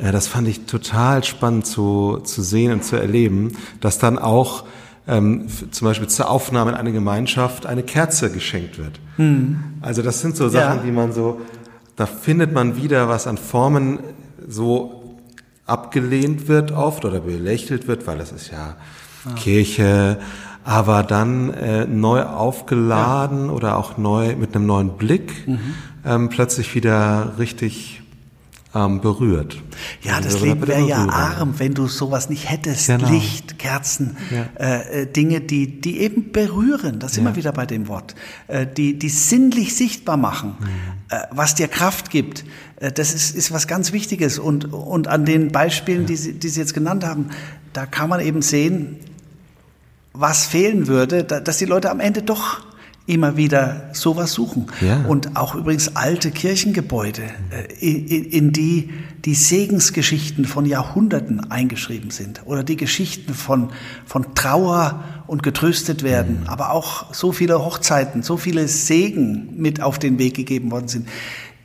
Äh, das fand ich total spannend zu, zu sehen und zu erleben, dass dann auch ähm, zum Beispiel zur Aufnahme in eine Gemeinschaft eine Kerze geschenkt wird. Mhm. Also das sind so Sachen, ja. die man so, da findet man wieder, was an Formen so abgelehnt wird oft oder belächelt wird, weil es ist ja ah. Kirche, aber dann äh, neu aufgeladen ja. oder auch neu mit einem neuen Blick mhm. ähm, plötzlich wieder richtig ähm, berührt. Ja, das also, Leben wäre ja arm, wenn du sowas nicht hättest. Genau. Licht, Kerzen, ja. äh, äh Dinge, die, die eben berühren. Das sind ja. wir wieder bei dem Wort. Äh, die, die sinnlich sichtbar machen, mhm. äh, was dir Kraft gibt. Äh, das ist, ist was ganz Wichtiges. Und, und an den Beispielen, ja. die, Sie, die Sie jetzt genannt haben, da kann man eben sehen, was fehlen würde, dass die Leute am Ende doch immer wieder sowas suchen. Ja. Und auch übrigens alte Kirchengebäude, äh, in, in, die die Segensgeschichten von Jahrhunderten eingeschrieben sind oder die Geschichten von, von Trauer und getröstet werden, mhm. aber auch so viele Hochzeiten, so viele Segen mit auf den Weg gegeben worden sind.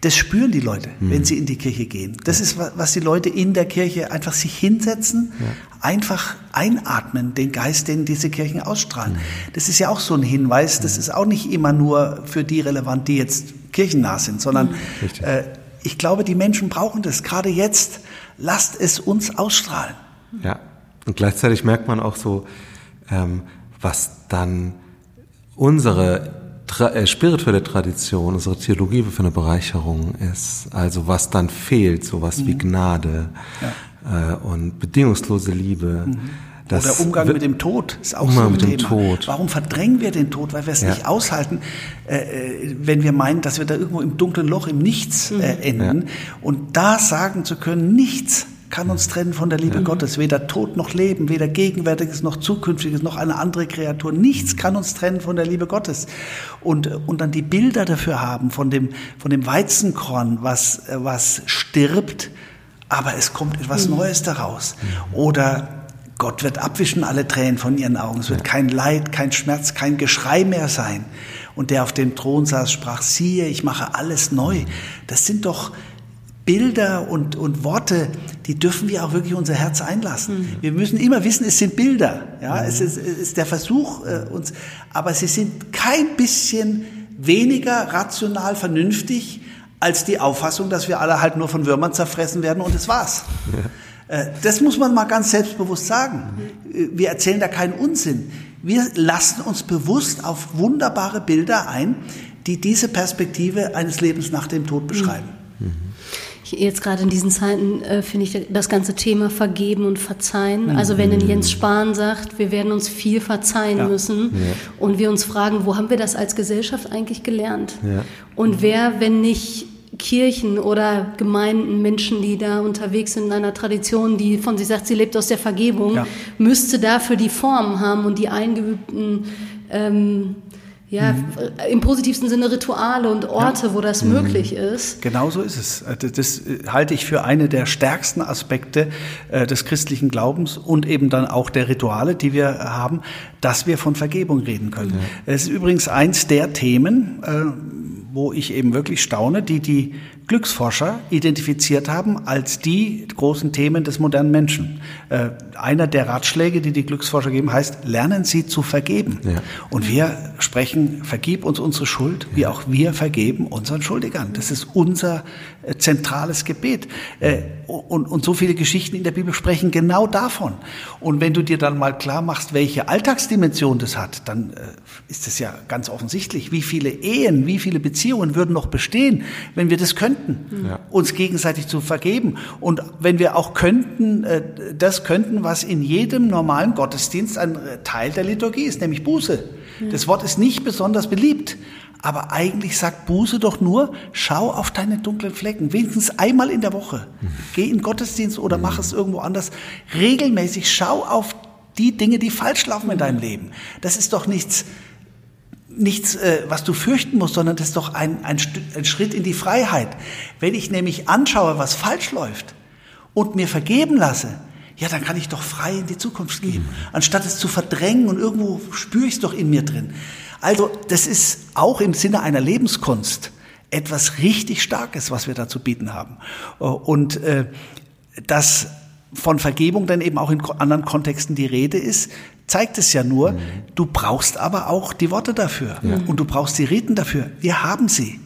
Das spüren die Leute, mhm. wenn sie in die Kirche gehen. Das ist, was die Leute in der Kirche einfach sich hinsetzen, ja. einfach einatmen, den Geist, den diese Kirchen ausstrahlen. Mhm. Das ist ja auch so ein Hinweis. Das ist auch nicht immer nur für die relevant, die jetzt kirchennah sind, sondern mhm. äh, ich glaube, die Menschen brauchen das. Gerade jetzt, lasst es uns ausstrahlen. Ja, und gleichzeitig merkt man auch so, ähm, was dann unsere tra äh, spirituelle Tradition, unsere Theologie für eine Bereicherung ist. Also was dann fehlt, sowas mhm. wie Gnade ja. äh, und bedingungslose Liebe. Mhm. Das Oder Umgang mit dem Tod ist auch Umgang so ein mit Thema. Dem Tod. Warum verdrängen wir den Tod? Weil wir es ja. nicht aushalten, äh, äh, wenn wir meinen, dass wir da irgendwo im dunklen Loch, im Nichts äh, mhm. enden. Ja. Und da sagen zu können, nichts kann uns trennen von der Liebe ja. Gottes. Weder Tod noch Leben, weder Gegenwärtiges noch Zukünftiges noch eine andere Kreatur. Nichts kann uns trennen von der Liebe Gottes. Und, und dann die Bilder dafür haben von dem, von dem Weizenkorn, was, was stirbt, aber es kommt etwas mhm. Neues daraus. Oder Gott wird abwischen alle Tränen von ihren Augen. Es wird kein Leid, kein Schmerz, kein Geschrei mehr sein. Und der auf dem Thron saß, sprach, siehe, ich mache alles neu. Das sind doch Bilder und, und Worte, die dürfen wir auch wirklich unser Herz einlassen. Mhm. Wir müssen immer wissen, es sind Bilder. Ja, mhm. es, ist, es ist der Versuch äh, uns, aber sie sind kein bisschen weniger rational vernünftig als die Auffassung, dass wir alle halt nur von Würmern zerfressen werden und es war's. Ja. Äh, das muss man mal ganz selbstbewusst sagen. Wir erzählen da keinen Unsinn. Wir lassen uns bewusst auf wunderbare Bilder ein, die diese Perspektive eines Lebens nach dem Tod beschreiben. Jetzt gerade in diesen Zeiten äh, finde ich das ganze Thema Vergeben und Verzeihen. Mhm. Also wenn ein Jens Spahn sagt, wir werden uns viel verzeihen ja. müssen ja. und wir uns fragen, wo haben wir das als Gesellschaft eigentlich gelernt? Ja. Und wer, wenn nicht Kirchen oder Gemeinden, Menschen, die da unterwegs sind in einer Tradition, die von sich sagt, sie lebt aus der Vergebung, müsste dafür die Formen haben und die eingeübten ähm, ja, mhm. im positivsten Sinne Rituale und Orte, ja. wo das mhm. möglich ist. Genau so ist es. Äh, das, äh, halte ich für eine der stärksten Aspekte äh, des christlichen Glaubens und eben dann auch der Rituale, die wir haben, dass wir von Vergebung reden können. Ja. Es ist übrigens eins der Themen, wo ich eben wirklich staune, die die Glücksforscher identifiziert haben als die großen Themen des modernen Menschen. Äh, einer der Ratschläge, die die Glücksforscher geben, heißt, lernen Sie zu vergeben. Ja. Und wir sprechen, vergib uns unsere Schuld, wie auch wir vergeben unseren Schuldigern. Das ist unser zentrales Gebet. Äh, und, und so viele Geschichten in der Bibel sprechen genau davon. Und wenn du dir dann mal klar machst, welche Alltagsdimension das hat, dann äh, ist es ja ganz offensichtlich, wie viele Ehen, wie viele Beziehungen würden noch bestehen, wenn wir das könnten, ja. uns gegenseitig zu vergeben. Und wenn wir auch könnten, das könnten, was in jedem normalen Gottesdienst ein Teil der Liturgie ist, nämlich Buße. Das Wort ist nicht besonders beliebt, aber eigentlich sagt Buße doch nur, schau auf deine dunklen Flecken, wenigstens einmal in der Woche. Geh in Gottesdienst oder mach es irgendwo anders. Regelmäßig schau auf die Dinge, die falsch laufen in deinem Leben. Das ist doch nichts, nichts, äh, was du fürchten musst, sondern das ist doch ein, ein, ein Schritt in die Freiheit. Wenn ich nämlich anschaue, was falsch läuft und mir vergeben lasse, ja, dann kann ich doch frei in die Zukunft gehen, anstatt es zu verdrängen und irgendwo spüre ich es doch in mir drin. Also das ist auch im Sinne einer Lebenskunst etwas richtig Starkes, was wir da zu bieten haben. Und äh, dass von Vergebung dann eben auch in anderen Kontexten die Rede ist, zeigt es ja nur, mhm. du brauchst aber auch die Worte dafür ja. und du brauchst die Reden dafür. Wir haben sie.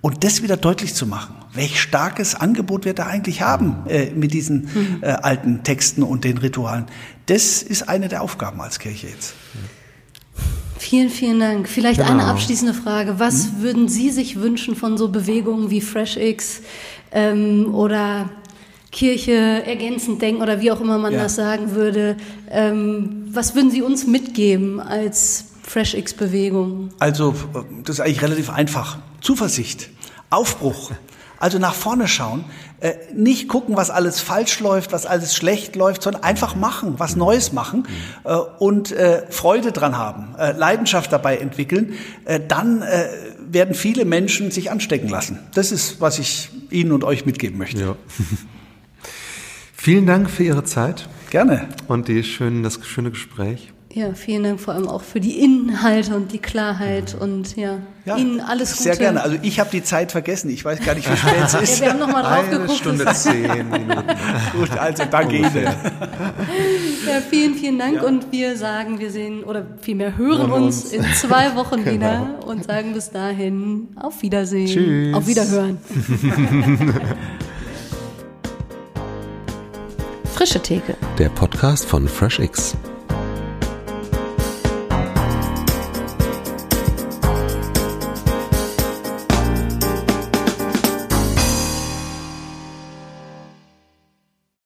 Und das wieder deutlich zu machen, welch starkes Angebot wir da eigentlich haben äh, mit diesen mhm. äh, alten Texten und den Ritualen, das ist eine der Aufgaben als Kirche jetzt. Vielen, vielen Dank. Vielleicht genau. eine abschließende Frage. Was hm? würden Sie sich wünschen von so Bewegungen wie FreshX ähm, oder Kirche ergänzend denken oder wie auch immer man ja. das sagen würde? Ähm, was würden Sie uns mitgeben als FreshX-Bewegung? Also, das ist eigentlich relativ einfach. Zuversicht, Aufbruch. Also nach vorne schauen, äh, nicht gucken, was alles falsch läuft, was alles schlecht läuft, sondern einfach machen, was Neues machen äh, und äh, Freude dran haben, äh, Leidenschaft dabei entwickeln. Äh, dann äh, werden viele Menschen sich anstecken lassen. Das ist, was ich Ihnen und euch mitgeben möchte. Ja. <laughs> Vielen Dank für Ihre Zeit. Gerne. Und die schönen, das schöne Gespräch. Ja, vielen Dank vor allem auch für die Inhalte und die Klarheit und ja, ja Ihnen alles Gute. Sehr gerne. Also ich habe die Zeit vergessen. Ich weiß gar nicht, wie spät es <laughs> ist. Ja, wir haben nochmal drauf Eine geguckt. Stunde <laughs> zehn Minuten. Gut, also danke Ihnen. Ja, vielen, vielen Dank ja. und wir sagen, wir sehen oder vielmehr hören uns, uns in zwei Wochen <laughs> genau. wieder und sagen bis dahin auf Wiedersehen. Tschüss. Auf Wiederhören. Frische Theke. Der Podcast von FreshX.